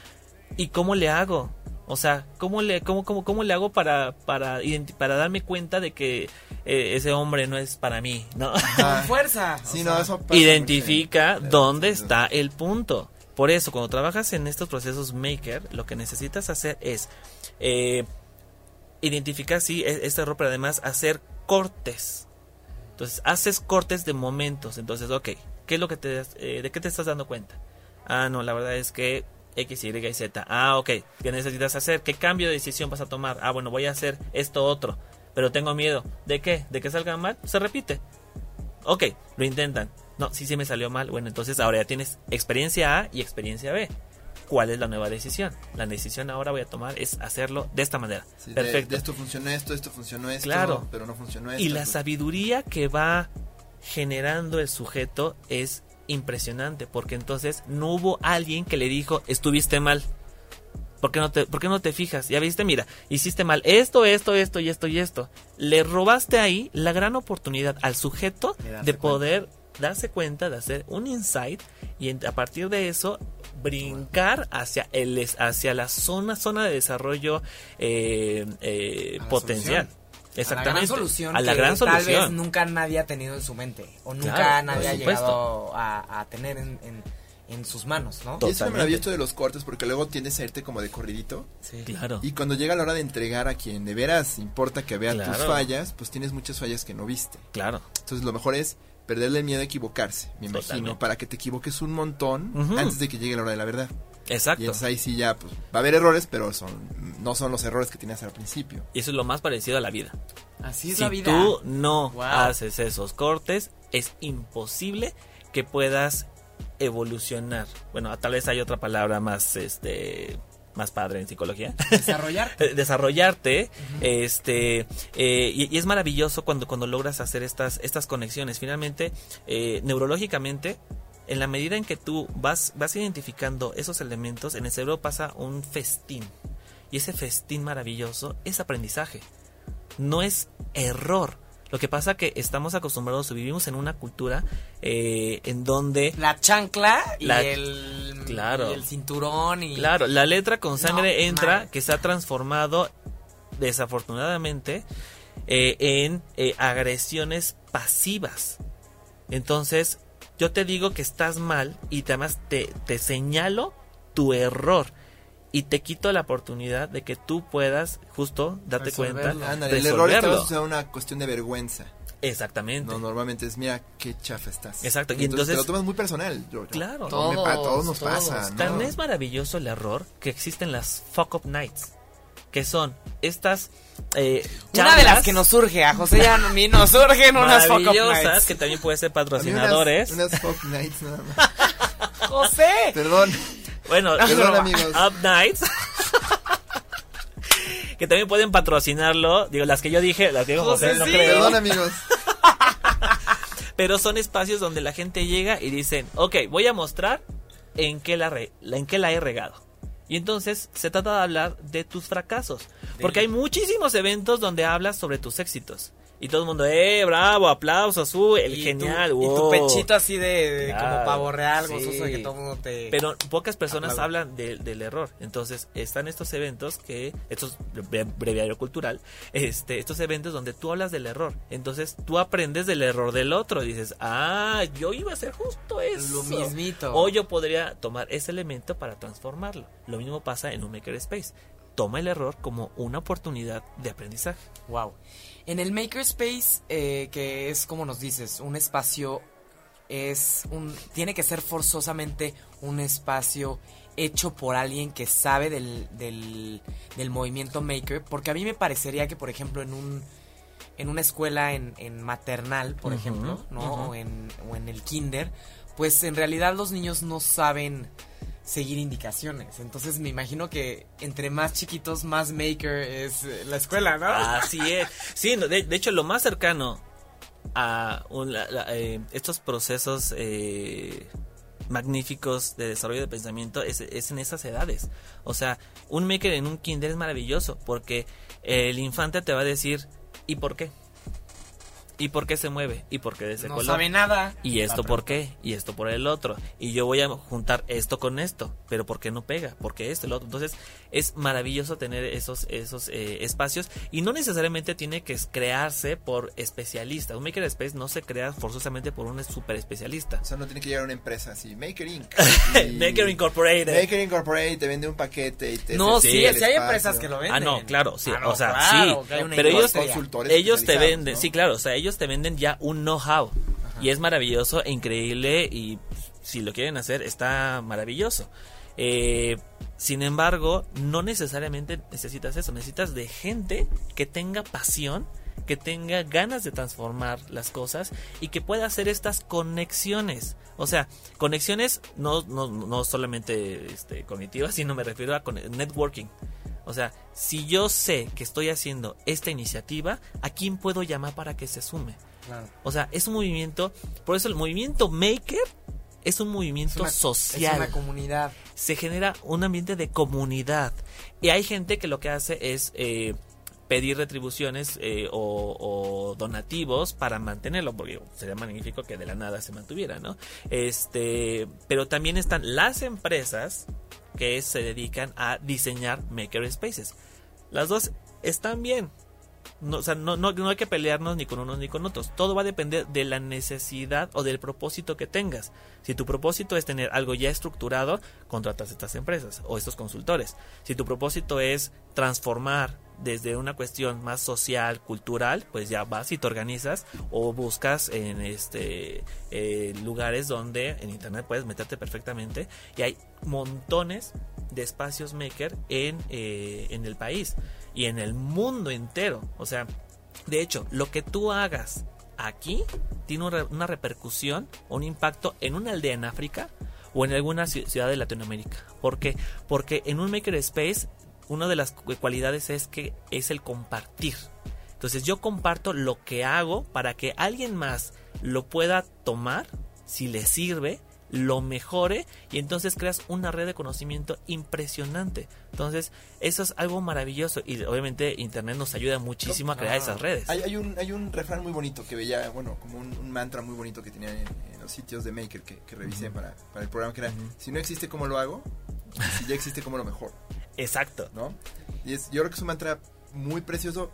¿y cómo le hago? O sea, ¿cómo le, cómo, cómo, cómo le hago para, para, para darme cuenta de que eh, ese hombre no es para mí? ¿no? Con Ah, fuerza. Sí, o no, sea, eso pasa Identifica en- dónde está el punto. Por eso, cuando trabajas en estos procesos maker, lo que necesitas hacer es eh, identificar, sí, e- este error, pero además hacer cortes. Entonces, haces cortes de momentos. Entonces, ok, ¿qué es lo que te, eh, ¿de qué te estás dando cuenta? Ah, no, la verdad es que X, Y y Z. Ah, ok, ¿qué necesitas hacer? ¿Qué cambio de decisión vas a tomar? Ah, bueno, voy a hacer esto otro, pero tengo miedo. ¿De qué? ¿De que salga mal? Se repite. Ok, lo intentan. No, sí, sí me salió mal. Bueno, entonces ahora ya tienes experiencia A y experiencia B. ¿Cuál es la nueva decisión? La decisión ahora voy a tomar es hacerlo de esta manera. Sí, Perfecto. De, esto funcionó esto, esto funcionó esto, Claro. pero no funcionó esto. y la sabiduría que va generando el sujeto es impresionante, porque entonces no hubo alguien que le dijo, estuviste mal. ¿Por qué, no te, ¿Por qué no te fijas? Ya viste, mira, hiciste mal esto, esto, esto y esto y esto. Le robaste ahí la gran oportunidad al sujeto De poder darse cuenta, de hacer un insight y a partir de eso brincar hacia el es- hacia la zona zona de desarrollo eh, eh, potencial. solución. Exactamente. A la gran solución. A la que gran Tal vez nunca nadie ha tenido en su mente. O nunca Claro, nadie ha llegado a, a tener en, en- en sus manos, ¿no? Y eso es Totalmente. maravilloso de los cortes porque luego tiendes a irte como de corridito. Sí. Claro. Y cuando llega la hora de entregar a quien de veras importa que vea tus fallas, pues tienes muchas fallas que no viste. Claro. Entonces lo mejor es perderle el miedo a equivocarse, me imagino, Totalmente. para que te equivoques un montón antes de que llegue la hora de la verdad. Y Exacto. entonces ahí sí ya, pues va a haber errores, pero son no son los errores que tienes al principio. Y eso es lo más parecido a la vida. Así es si la vida. tú no Wow. haces esos cortes, es imposible que puedas evolucionar. Bueno, tal vez hay otra palabra más, este, más padre en psicología. Desarrollar. Desarrollarte este eh, y, y es maravilloso cuando cuando logras hacer estas estas conexiones. Finalmente eh, neurológicamente en la medida en que tú vas vas identificando esos elementos en el cerebro pasa un festín. Y ese festín maravilloso es aprendizaje. No es error lo que pasa que estamos acostumbrados o vivimos en una cultura eh, en donde La chancla y, La- el, Claro. y el cinturón y... Claro, la letra con sangre No, entra, man. que se ha transformado desafortunadamente eh, en eh, agresiones pasivas. Entonces, yo te digo que estás mal y además te, te señalo tu error y te quito la oportunidad de que tú puedas justo darte Resolverlo. cuenta, Ándale, el error es sea una cuestión de vergüenza. Exactamente. No, normalmente es, mira qué chafa estás. Exacto, y entonces- entonces, te lo tomas muy personal. Yo- yo- Claro. todo me pa- Todos, todos nos todos. pasa, ¿no? Tan es maravilloso el error que existen las fuck up nights. que son estas eh, Una de las que nos surge, a José y a mí nos surgen unas Fuck Up maravillosas Nights. que también pueden ser A mí unas- patrocinadores. Unas, Folk Nights nada más. José. Perdón. Bueno, Perdón, amigos. Up Nights. que también pueden patrocinarlo. Digo, las que yo dije, las que dijo José, José, no sí. creo. Perdón, amigos. Pero son espacios donde la gente llega y dicen, ok, voy a mostrar en qué la, re- la- en qué la he regado. Y entonces se trata de hablar de tus fracasos. Porque hay muchísimos eventos donde hablas sobre tus éxitos. Y todo el mundo, eh, bravo, aplausos, uh, el Y tu- genial, Y tu pechito así de, de Claro, como pavo real, sí. gozoso de que todo el mundo te... Pero pocas personas hablan de- del error. Entonces, están estos eventos que, estos bre- breviario cultural, este, estos eventos donde tú hablas del error. Entonces, tú aprendes del error del otro. Dices, ah, yo iba a hacer justo eso. Lo mismito. O yo podría tomar ese elemento para transformarlo. Lo mismo pasa en un makerspace. Toma el error como una oportunidad de aprendizaje. Wow. En el Makerspace, eh, que es como nos dices, un espacio es un tiene que ser forzosamente un espacio hecho por alguien que sabe del, del, del movimiento maker, porque a mí me parecería que, por ejemplo, en un en una escuela en, en maternal, por ejemplo, ¿no? o, en, o en el kinder, pues en realidad los niños no saben seguir indicaciones. Entonces me imagino que entre más chiquitos, más maker es eh, la escuela, ¿no? Así es. Sí, de, de hecho, lo más cercano a un- eh, estos procesos eh, magníficos de desarrollo de pensamiento es, es en esas edades. O sea, un maker en un kinder es maravilloso porque el infante te va a decir, ¿y por qué? ¿Y por qué se mueve? ¿Y por qué de ese no color? sabe nada. ¿Y esto por qué? ¿Y esto por el otro? Y yo voy a juntar esto con esto. Pero ¿por qué no pega? ¿Por qué esto y lo otro? Entonces es maravilloso tener esos, esos eh, espacios. Y no necesariamente tiene que crearse por especialistas. Un Makerspace no se crea forzosamente por un super especialista. O sea, no tiene que llegar a una empresa así. Maker Inc. Y- Maker Incorporated. Maker Incorporated te vende un paquete y te No, sí, el sí hay espacio. empresas que lo venden. Ah, no, claro, sí, Ah, no, o sea, claro, sí, hay pero ellos, ellos te venden, ¿no? sí, claro, o sea, ellos te venden ya un know-how y es maravilloso e increíble y pues, si lo quieren hacer está maravilloso. Eh, sin embargo, no necesariamente necesitas eso, necesitas de gente que tenga pasión, que tenga ganas de transformar las cosas y que pueda hacer estas conexiones. O sea, conexiones no, no, no solamente este, cognitivas, sino me refiero a networking. O sea, si yo sé que estoy haciendo esta iniciativa, ¿a quién puedo llamar para que se sume? Claro. O sea, es un movimiento, por eso el movimiento maker es un movimiento Es una- social Es una comunidad. se genera un ambiente de comunidad. Y hay gente que lo que hace es eh, pedir retribuciones eh, o, donativos para mantenerlo, porque sería magnífico que de la nada se mantuviera, ¿no? Este, pero también están las empresas que se dedican a diseñar maker spaces. Las dos están bien. No, o sea, no, no, no hay que pelearnos ni con unos ni con otros. Todo va a depender de la necesidad o del propósito que tengas. Si tu propósito es tener algo ya estructurado, contratas estas empresas o estos consultores. Si tu propósito es transformar desde una cuestión más social, cultural, pues ya vas y te organizas o buscas en este eh, lugares donde en internet puedes meterte perfectamente y hay montones de espacios maker en, eh, en el país y en el mundo entero. O sea, de hecho, lo que tú hagas aquí tiene una, repercusión un impacto en una aldea en África o en alguna ci- ciudad de Latinoamérica. ¿Por qué? Porque en un makerspace una de las cu- cualidades es que es el compartir. Entonces yo comparto lo que hago para que alguien más lo pueda tomar, si le sirve, lo mejore y entonces creas una red de conocimiento impresionante. Entonces eso es algo maravilloso y obviamente Internet nos ayuda muchísimo a crear esas redes. Hay, hay un, hay un refrán muy bonito que veía, bueno, como un, un mantra muy bonito que tenían en, en los sitios de Maker que, que revisé para, para el programa, que era, si no existe, ¿cómo lo hago? Y si ya existe, ¿cómo lo mejor? Exacto. ¿No? Y es, yo creo que es un mantra muy precioso.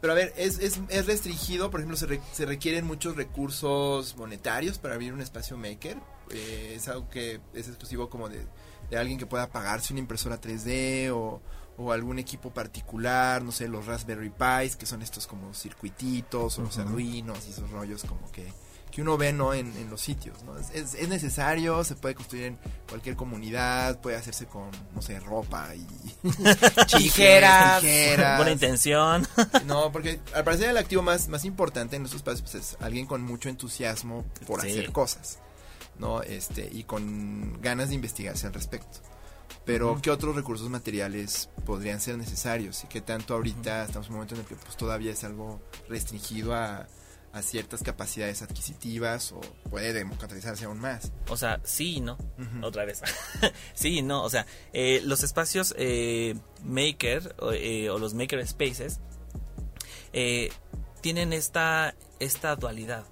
Pero a ver, es, es, es restringido, por ejemplo, se, re- se requieren muchos recursos monetarios para abrir un espacio maker. Eh, es algo que es exclusivo como de, de alguien que pueda pagarse una impresora 3D o, o algún equipo particular, no sé, los Raspberry Pis, que son estos como circuititos, o los. Arduinos y esos rollos como que, que uno ve no en, en los sitios ¿no? es, es- es necesario se puede construir en cualquier comunidad puede hacerse con no sé ropa y Tijeras. tijeras. Buena intención. no porque al parecer el activo más más importante en nuestros espacios pues, es alguien con mucho entusiasmo por Sí. hacer cosas no este y con ganas de investigarse al respecto pero qué otros recursos materiales podrían ser necesarios y qué tanto ahorita estamos en un momento en el que pues todavía es algo restringido a, a ciertas capacidades adquisitivas o puede democratizarse aún más. O sea, sí y no. Otra vez. sí y no. O sea, eh, los espacios eh, maker o, eh, o los maker spaces eh, tienen esta, esta dualidad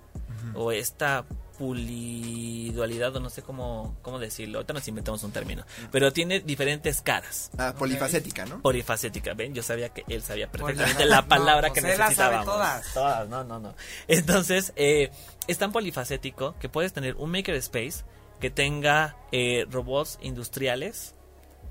o esta pulidualidad o no sé cómo, cómo decirlo. Ahorita nos inventamos un término. Pero tiene diferentes caras. Ah, polifacética, ¿no? Polifacética, ¿ven? Yo sabía que él sabía perfectamente la palabra No, que necesitábamos. todas. no, no, no. Entonces, eh, es tan polifacético que puedes tener un makerspace que tenga eh, robots industriales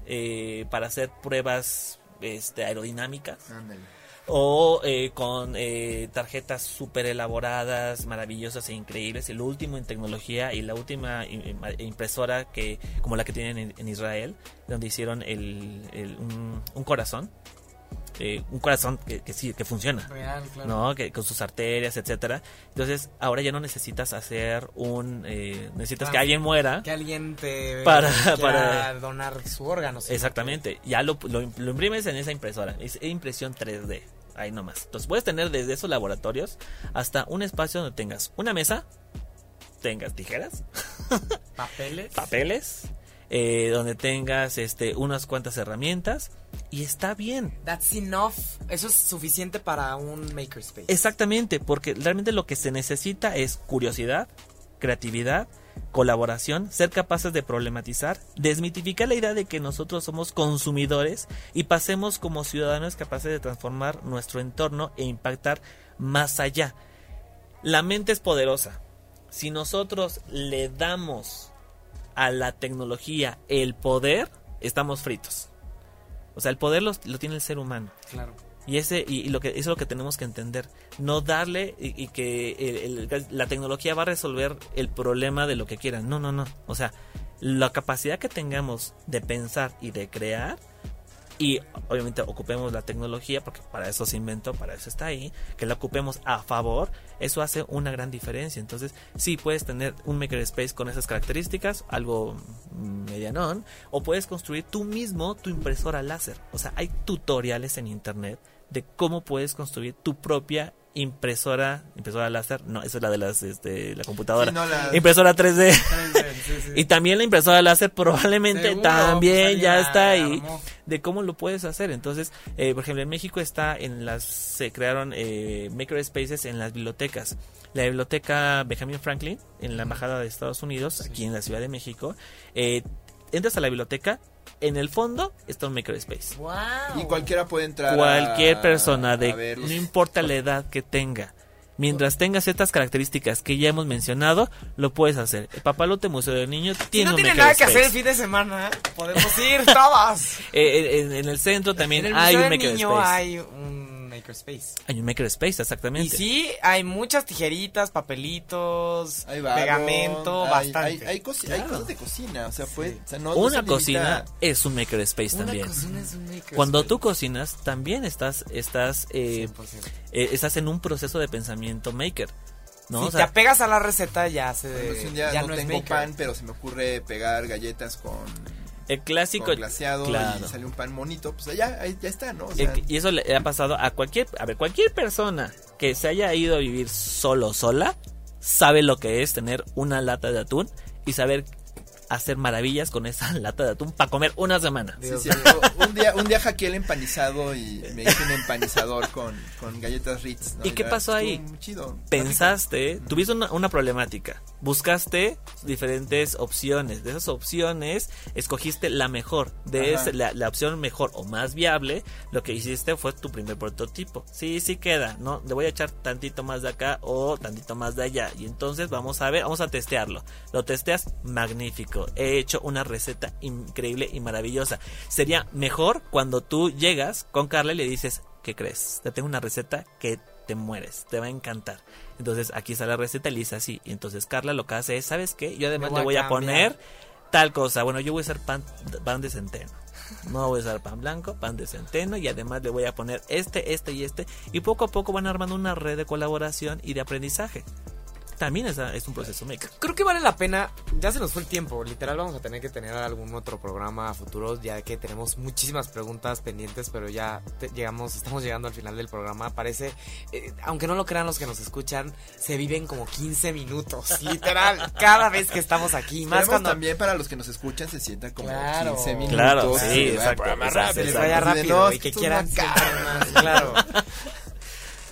eh, para hacer pruebas este, aerodinámicas Ándale. O eh, con eh, tarjetas súper elaboradas, maravillosas e increíbles, lo último en tecnología y la última im- im- impresora que como la que tienen en, en Israel, donde hicieron el, el- un, un corazón, eh, un corazón que, que sí, que funciona. Real, claro. ¿no? Que con sus arterias, etcétera. Entonces, ahora ya no necesitas hacer un eh, necesitas que Ah, alguien muera. Que alguien te Para- para- donar su órgano. Exactamente. Ya lo, lo, lo imprimes en esa impresora. Es impresión 3D. Ahí nomás. Entonces puedes tener desde esos laboratorios hasta un espacio donde tengas una mesa, tengas tijeras, Papeles. papeles, eh, donde tengas este unas cuantas herramientas y está bien. That's enough. Eso es suficiente para un makerspace. Exactamente, porque realmente lo que se necesita es curiosidad, creatividad, colaboración, ser capaces de problematizar, desmitificar la idea de que nosotros somos consumidores y pasemos como ciudadanos capaces de transformar nuestro entorno e impactar más allá. La mente es poderosa. Si nosotros le damos a la tecnología el poder, estamos fritos. O sea, el poder lo, lo tiene el ser humano. Claro. Y ese y, lo que eso es lo que tenemos que entender, no darle y, que la tecnología va a resolver el problema de lo que quieran. No, no, no. O sea, la capacidad que tengamos de pensar y de crear y obviamente ocupemos la tecnología porque para eso se inventó, para eso está ahí, que la ocupemos a favor, eso hace una gran diferencia. Entonces, sí puedes tener un makerspace con esas características, algo medianón, o puedes construir tú mismo tu impresora láser. O sea, hay tutoriales en internet de cómo puedes construir tu propia impresora, impresora láser, no, esa es la de las este, la computadora. Sí, no, la- Impresora 3D. Sí, sí. Y también la impresora láser probablemente Seguro, también pues, ya está ahí de cómo lo puedes hacer. Entonces, eh, por ejemplo, en México está en las se crearon eh, makerspaces en las bibliotecas. La biblioteca Benjamin Franklin en la embajada de Estados Unidos aquí en la Ciudad de México. eh, entras a la biblioteca, en el fondo está un makerspace. Wow. Y cualquiera puede entrar. a- Cualquier persona de a ver los- no importa la edad que tenga. Mientras tengas estas características que ya hemos mencionado, lo puedes hacer. El Papalote Museo del Niño Si tiene no un tiene nada que hacer el fin de semana, podemos ir todos. Eh, en, en el centro también en el hay Museo un del Niño makerspace. hay un makerspace. Hay un makerspace, Y exactamente. sí, hay muchas tijeritas, papelitos, Hay barro, pegamento, hay, bastante. Hay, hay cosi- hay Claro. cosas de cocina, o sea, puede, o sea, no- no se Una limita- cocina es un makerspace Una también. cocina es un makerspace. Cuando tú cocinas, también estás, estás, eh, 100%. eh, estás en un proceso de pensamiento maker. ¿no? Si O sea, te apegas a la receta ya se un día ya no, no, es tengo maker. pan, pero se me ocurre pegar galletas con, el clásico. con glaseado claro. y sale un pan bonito, pues allá, ahí ya está, ¿no? O sea, y eso le ha pasado a cualquier, a ver, cualquier persona que se haya ido a vivir solo, sola, sabe lo que es tener una lata de atún y saber hacer maravillas con esa lata de atún para comer una semana. sí, cierto. un día, un día hackeé el empanizado y me hice un empanizador con, con galletas Ritz. ¿no? ¿Y qué pasó ahí? chido. Pensaste, tuviste una, una problemática, buscaste diferentes opciones, de esas opciones escogiste la mejor, de esa- la, la opción mejor o más viable, lo que hiciste fue tu primer prototipo. Sí, sí queda, ¿no? Le voy a echar tantito más de acá o tantito más de allá y entonces vamos a ver, vamos a testearlo. Lo testeas magnífico, he hecho una receta increíble y maravillosa. Sería mejor cuando tú llegas con Carla y le dices, ¿qué crees? Te tengo una receta que te mueres, te va a encantar. Entonces aquí está la receta, lisa así. Y entonces Carla lo que hace es, ¿sabes qué? Yo además voy le a voy a cambiar. poner tal cosa. Bueno, yo voy a usar pan, pan de centeno. No voy a usar pan blanco, pan de centeno y además le voy a poner este, este y este. Y poco a poco van armando una red de colaboración y de aprendizaje. También es, es un proceso maker. Creo que vale la pena, ya se nos fue el tiempo, literal vamos a tener que tener algún otro programa a futuro, ya que tenemos muchísimas preguntas pendientes, pero ya te- llegamos, estamos llegando al final del programa, parece, eh, aunque no lo crean los que nos escuchan, se viven como 15 minutos, literal, cada vez que estamos aquí, más cuando también para los que nos escuchan se sientan como Claro. 15 minutos. Claro, sí, el exacto, exacto, rápido, exacto. y que quieran más, claro.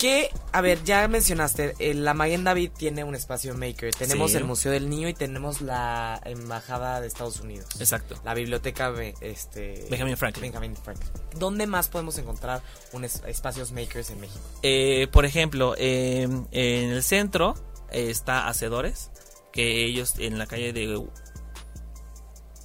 Que, a ver, ya mencionaste, eh, la Magen David tiene un espacio maker. Tenemos Sí. el Museo del Niño y tenemos la Embajada de Estados Unidos. Exacto. La biblioteca este, Benjamin Franklin. Benjamin Franklin. ¿Dónde más podemos encontrar un es- espacios makers en México? Eh, por ejemplo, eh, en el centro eh, está Hacedores, que ellos en la calle de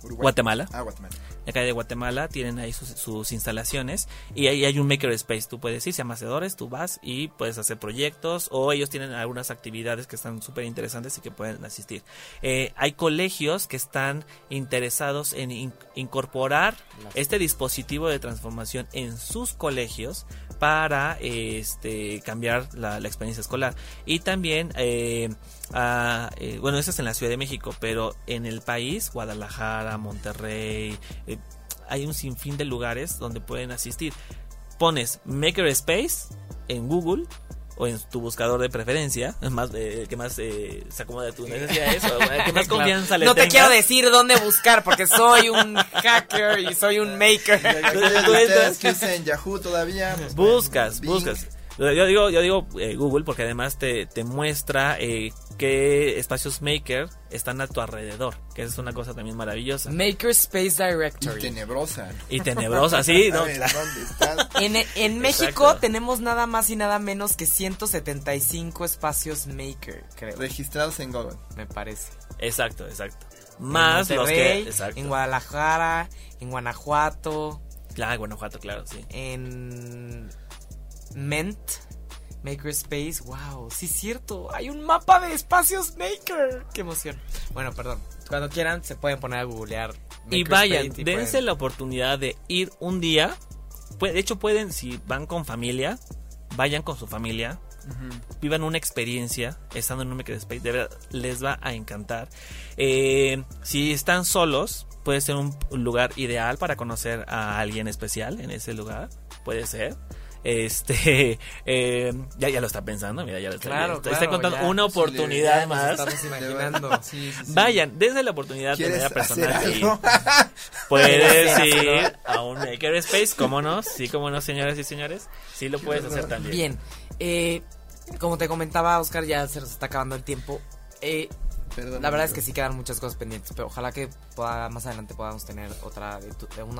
Uruguay. Guatemala, Ah, Guatemala. Calle de Guatemala tienen ahí sus, sus instalaciones y ahí hay un maker space. Tú puedes ir, se llama Hacedores, tú vas y puedes hacer proyectos o ellos tienen algunas actividades que están súper interesantes y que pueden asistir. Eh, hay colegios que están interesados en in- incorporar Las- este dispositivo de transformación en sus colegios para este cambiar la, experiencia escolar. Y también eh, eh, bueno eso es en la Ciudad de México pero en el país Guadalajara Monterrey eh, hay un sinfín de lugares donde pueden asistir. Pones Makerspace en Google o en tu buscador de preferencia más eh, que más eh, se acomoda a tus necesidades o eh, que más Claro. confianza le No te tengas. quiero decir dónde buscar porque soy un hacker y soy un maker. Que usen Yahoo todavía. pues, Buscas, buscas. Yo digo, yo digo eh, Google porque además te, te muestra eh, qué espacios maker están a tu alrededor, que es una cosa también maravillosa. Makerspace Y Directory. tenebrosa. Y tenebrosa, sí, A ¿no? ver, ¿dónde estás? En, en México tenemos nada más y nada menos que 175 espacios maker, creo. Registrados en Google. Me parece. Exacto, exacto. En Más los Monterrey, que... Exacto. En Guadalajara, en Guanajuato, Claro, Guanajuato, claro, sí. en Ment, Makerspace. Wow, sí es cierto. Hay un mapa de espacios maker. Qué emoción. Bueno, perdón. Cuando quieran se pueden poner a googlear. Y vayan, y dense pueden- la oportunidad de ir un día. De hecho, pueden, si van con familia, vayan con su familia. Vivan una experiencia estando en un makerspace. De verdad, les va a encantar. Eh, si están solos, puede ser un lugar ideal para conocer a alguien especial en ese lugar. Puede ser. Este, eh, ya, ya lo está pensando, mira, ya lo está, Claro, ya está, claro, está contando ya. una Sí, oportunidad más. Estamos imaginando. Sí, sí, sí. Vayan, desde la oportunidad de ¿Quieres manera personal. y- algo? Puedes ¿Quieres ir a un makerspace, ¿cómo no? Sí, cómo no, señoras y señores. Sí lo puedes hacer también. Bien. Eh, como te comentaba, Oscar, ya se nos está acabando el tiempo. Eh, Perdón, la verdad es que sí quedan muchas cosas pendientes, pero ojalá que pueda- más adelante podamos tener otra,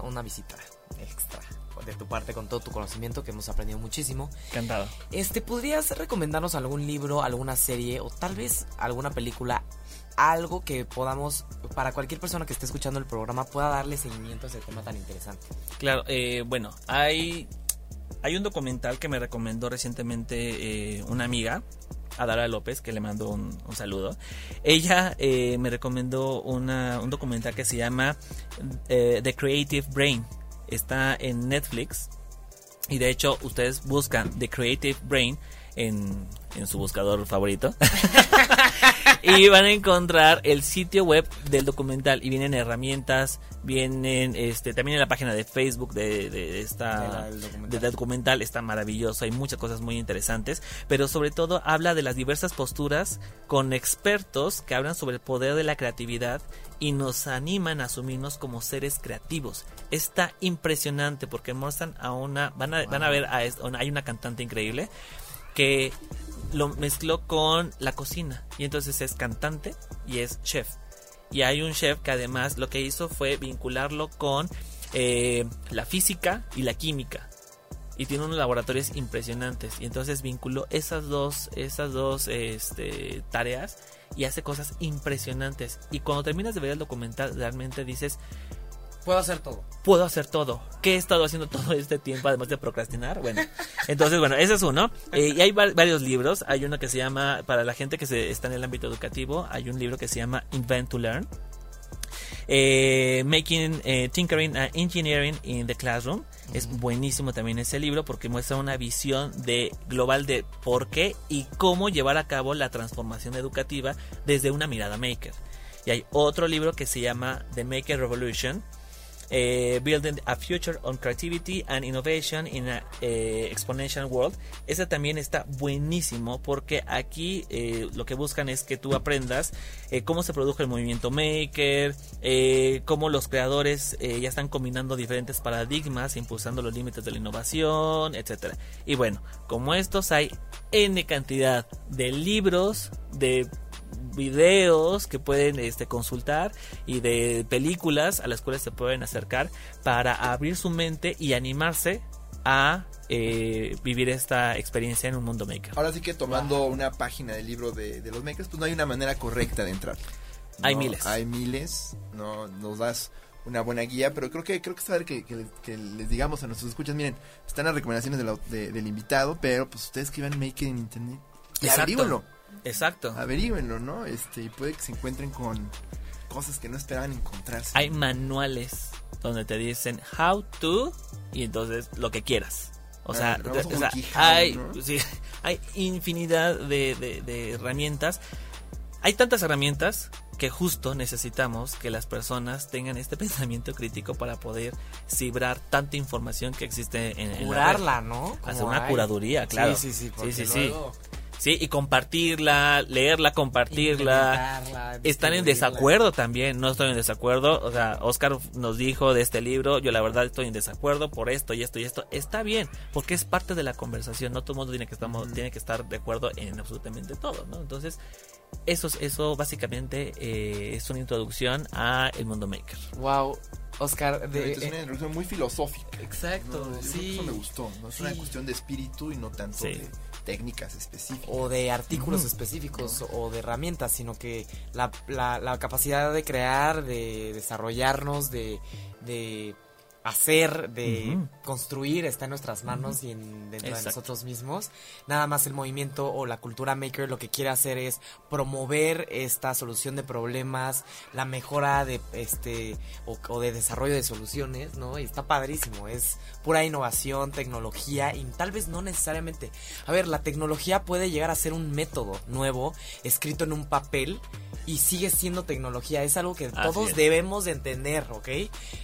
una visita extra de tu parte con todo tu conocimiento que hemos aprendido muchísimo. Encantado. Este, ¿podrías recomendarnos algún libro, alguna serie o tal vez alguna película? Algo que podamos, para cualquier persona que esté escuchando el programa, pueda darle seguimiento a ese tema tan interesante. Claro, eh, bueno, hay, hay un documental que me recomendó recientemente eh, una amiga, Adara López, que le mando un, un saludo. Ella eh, me recomendó una, un documental que se llama eh, The Creative Brain. Está en Netflix. Y de hecho, ustedes buscan The Creative Brain en, en su buscador favorito. y van a encontrar el sitio web del documental. Y vienen herramientas, vienen este también en la página de Facebook de, de esta De la- documental. de- del documental. Está maravilloso, hay muchas cosas muy interesantes. Pero sobre todo habla de las diversas posturas con expertos que hablan sobre el poder de la creatividad y nos animan a asumirnos como seres creativos. Está impresionante porque muestran a una, van a, van a ver a, hay una cantante increíble que lo mezcló con la cocina y entonces es cantante y es chef. Y hay un chef que además lo que hizo fue vincularlo con eh, la física y la química. Y tiene unos laboratorios impresionantes. Y entonces vinculó esas dos, esas dos este, tareas y hace cosas impresionantes. Y cuando terminas de ver el documental, realmente dices, Puedo hacer todo. puedo hacer todo. ¿Qué he estado haciendo todo este tiempo además de procrastinar? Bueno, entonces, bueno, ese es uno. Eh, y hay varios libros. Hay uno que se llama, para la gente que se, está en el ámbito educativo, hay un libro que se llama Invent to Learn. Eh, Making eh, Tinkering and Engineering in the Classroom. Es buenísimo también ese libro porque muestra una visión de global de por qué y cómo llevar a cabo la transformación educativa desde una mirada maker. Y hay otro libro que se llama The Maker Revolution, eh, Building a Future on Creativity and Innovation in an eh, Exponential World. Ese también está buenísimo porque aquí eh, lo que buscan es que tú aprendas cómo se produjo el movimiento maker, cómo los creadores ya están combinando diferentes paradigmas, impulsando los límites de la innovación, etcétera. Y bueno, como estos hay N cantidad de libros, de videos que pueden este, consultar y de películas a las cuales se pueden acercar para abrir su mente y animarse a eh, vivir esta experiencia en un mundo maker. Ahora sí que tomando una página del libro de, los makers, pues no hay una manera correcta de entrar. hay miles. Hay miles, no nos das una buena guía, pero creo que creo que saber que, que, les digamos a nuestros escuchas, miren, están las recomendaciones del invitado, pero pues ustedes que iban maker en internet, Exacto. Exacto. Averíguenlo, ¿no? Este, y puede que se encuentren con cosas que no esperaban encontrarse. Hay manuales donde te dicen how to y entonces lo que quieras. O sea, hay, hay infinidad de, de, herramientas. Hay tantas herramientas que justo necesitamos que las personas tengan este pensamiento crítico para poder cibrar tanta información que existe en, Curarla, ¿no? Hacer una curaduría, claro. Sí, sí, sí. Sí, sí, sí. Sí, y compartirla, leerla, compartirla. Están en desacuerdo también, no estoy en desacuerdo. O sea, Oscar nos dijo de este libro, yo la verdad estoy en desacuerdo por esto y esto y esto. Está bien, porque es parte de la conversación, no todo el mundo tiene que, estamos, tiene que estar de acuerdo en absolutamente todo, ¿no? Entonces, eso, eso básicamente eh, es una introducción a el mundo maker. Wow, Oscar, de, es una eh, introducción muy filosófica. Exacto, sí. Eso me gustó, ¿no? Es una cuestión de espíritu y no tanto de técnicas específicas. O de artículos específicos o de herramientas, sino que la, la, la, capacidad de crear, de desarrollarnos, de, de hacer, de construir, está en nuestras manos y en, dentro de nosotros mismos. Nada más el movimiento o la cultura maker lo que quiere hacer es promover esta solución de problemas, la mejora de este o, de desarrollo de soluciones, ¿no? Y está padrísimo, es pura innovación, tecnología y tal vez no necesariamente. A ver, la tecnología puede llegar a ser un método nuevo escrito en un papel y sigue siendo tecnología, es algo que todos debemos de entender, ¿ok?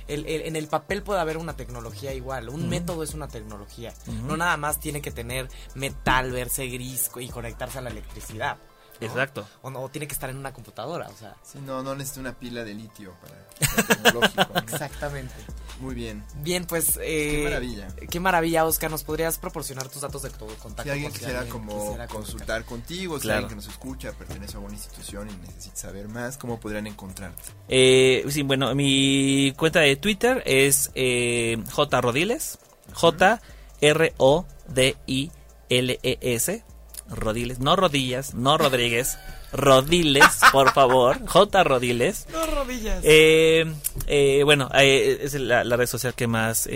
en el papel puede haber una tecnología igual. Un método es una tecnología. No nada más tiene que tener metal, verse gris y conectarse a la electricidad. Exacto. O, no, tiene que estar en una computadora, o sea. Sí, no, no necesita una pila de litio para tecnológico. Exactamente. Muy bien. Bien, pues. Eh, qué maravilla. Qué maravilla, Oscar. ¿Nos podrías proporcionar tus datos de contacto? Si alguien quisiera como consultar contigo, si alguien que nos escucha pertenece a alguna institución y necesita saber más, ¿cómo podrían encontrarte? Eh, sí, bueno, mi cuenta de Twitter es eh, J Rodiles. J R O D I L E S. Rodiles, no Rodillas, no Rodríguez. Rodiles, por favor. J. Rodiles. No rodillas. Eh, eh, bueno, eh, es la, red social que más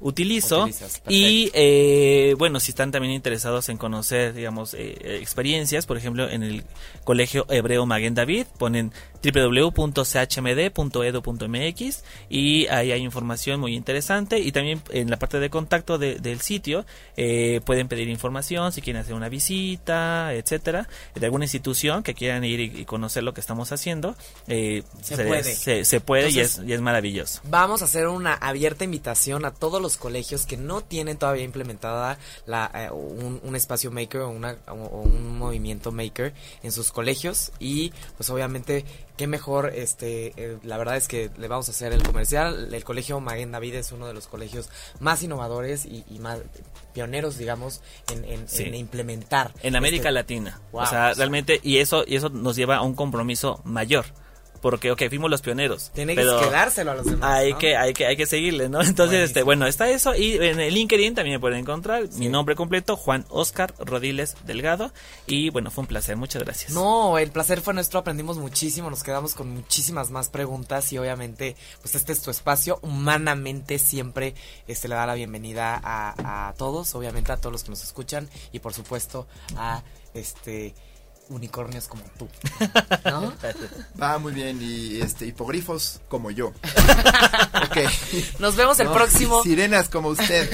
utilizo. Y bueno, si están también interesados en conocer, digamos, experiencias, por ejemplo, en el Colegio Hebreo Maguen David, ponen www.chmd.edu.mx y ahí hay información muy interesante. Y también en la parte de contacto del sitio pueden pedir información si quieren hacer una visita, etcétera, de alguna institución que quieran ir y, conocer lo que estamos haciendo, eh, se, puede. Se, puede y, es, y, es, maravilloso. Vamos a hacer una abierta invitación a todos los colegios que no tienen todavía implementada la, eh, un, espacio maker o, una, un movimiento maker en sus colegios y pues obviamente qué mejor, este, eh, la verdad es que le vamos a hacer el comercial. El colegio Maguen David es uno de los colegios más innovadores y, más pioneros, digamos, en, implementar. En América este Latina. o sea, realmente, y eso, y eso nos lleva a un compromiso mayor porque, ok, fuimos los pioneros. Tiene que quedárselo a los demás. Hay ¿no? que, hay que, hay que seguirle, ¿no? Entonces, este, bueno, está eso. Y en el LinkedIn también me pueden encontrar mi nombre completo, Juan Oscar Rodiles Delgado. Y bueno, fue un placer. Muchas gracias. No, el placer fue nuestro, aprendimos muchísimo, nos quedamos con muchísimas más preguntas y obviamente, pues este es tu espacio. Humanamente siempre este le da la bienvenida a, a todos, obviamente a todos los que nos escuchan y por supuesto a este unicornios como tú. ¿No? Va muy bien y este hipogrifos como yo. ok. Nos vemos el No, próximo. Sirenas como usted,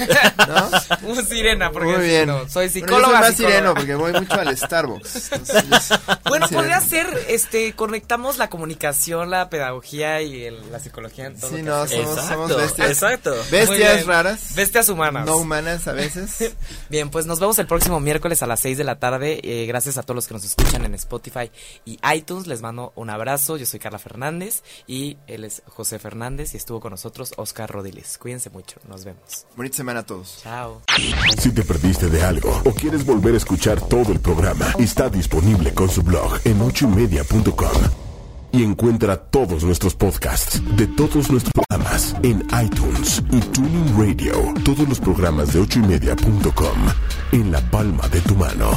¿no? Un sirena, porque Muy bien. no, soy Bueno, yo psicóloga. soy más psicóloga. sireno porque voy mucho al Starbucks. Entonces, Bueno, sireno. podría ser, este, conectamos la comunicación, la pedagogía y el- la psicología en todo. Sí, no, somos, somos bestias. exacto. Bestias raras. Bestias humanas. No humanas a veces. Bien, pues nos vemos el próximo miércoles a las 6 de la tarde. Eh, gracias a todos los que nos escuchan en Spotify y iTunes. Les mando un abrazo. Yo soy Carla Fernández y él es José Fernández y estuvo con nosotros Oscar Rodiles. Cuídense mucho. Nos vemos. Bonita semana a todos. Chao. Si te perdiste de algo o quieres volver a escuchar todo el programa, está disponible con su blog en ochoymedia.com. Y encuentra todos nuestros podcasts de todos nuestros programas en iTunes y Tuning Radio. Todos los programas de ochoymedia.com en la palma de tu mano.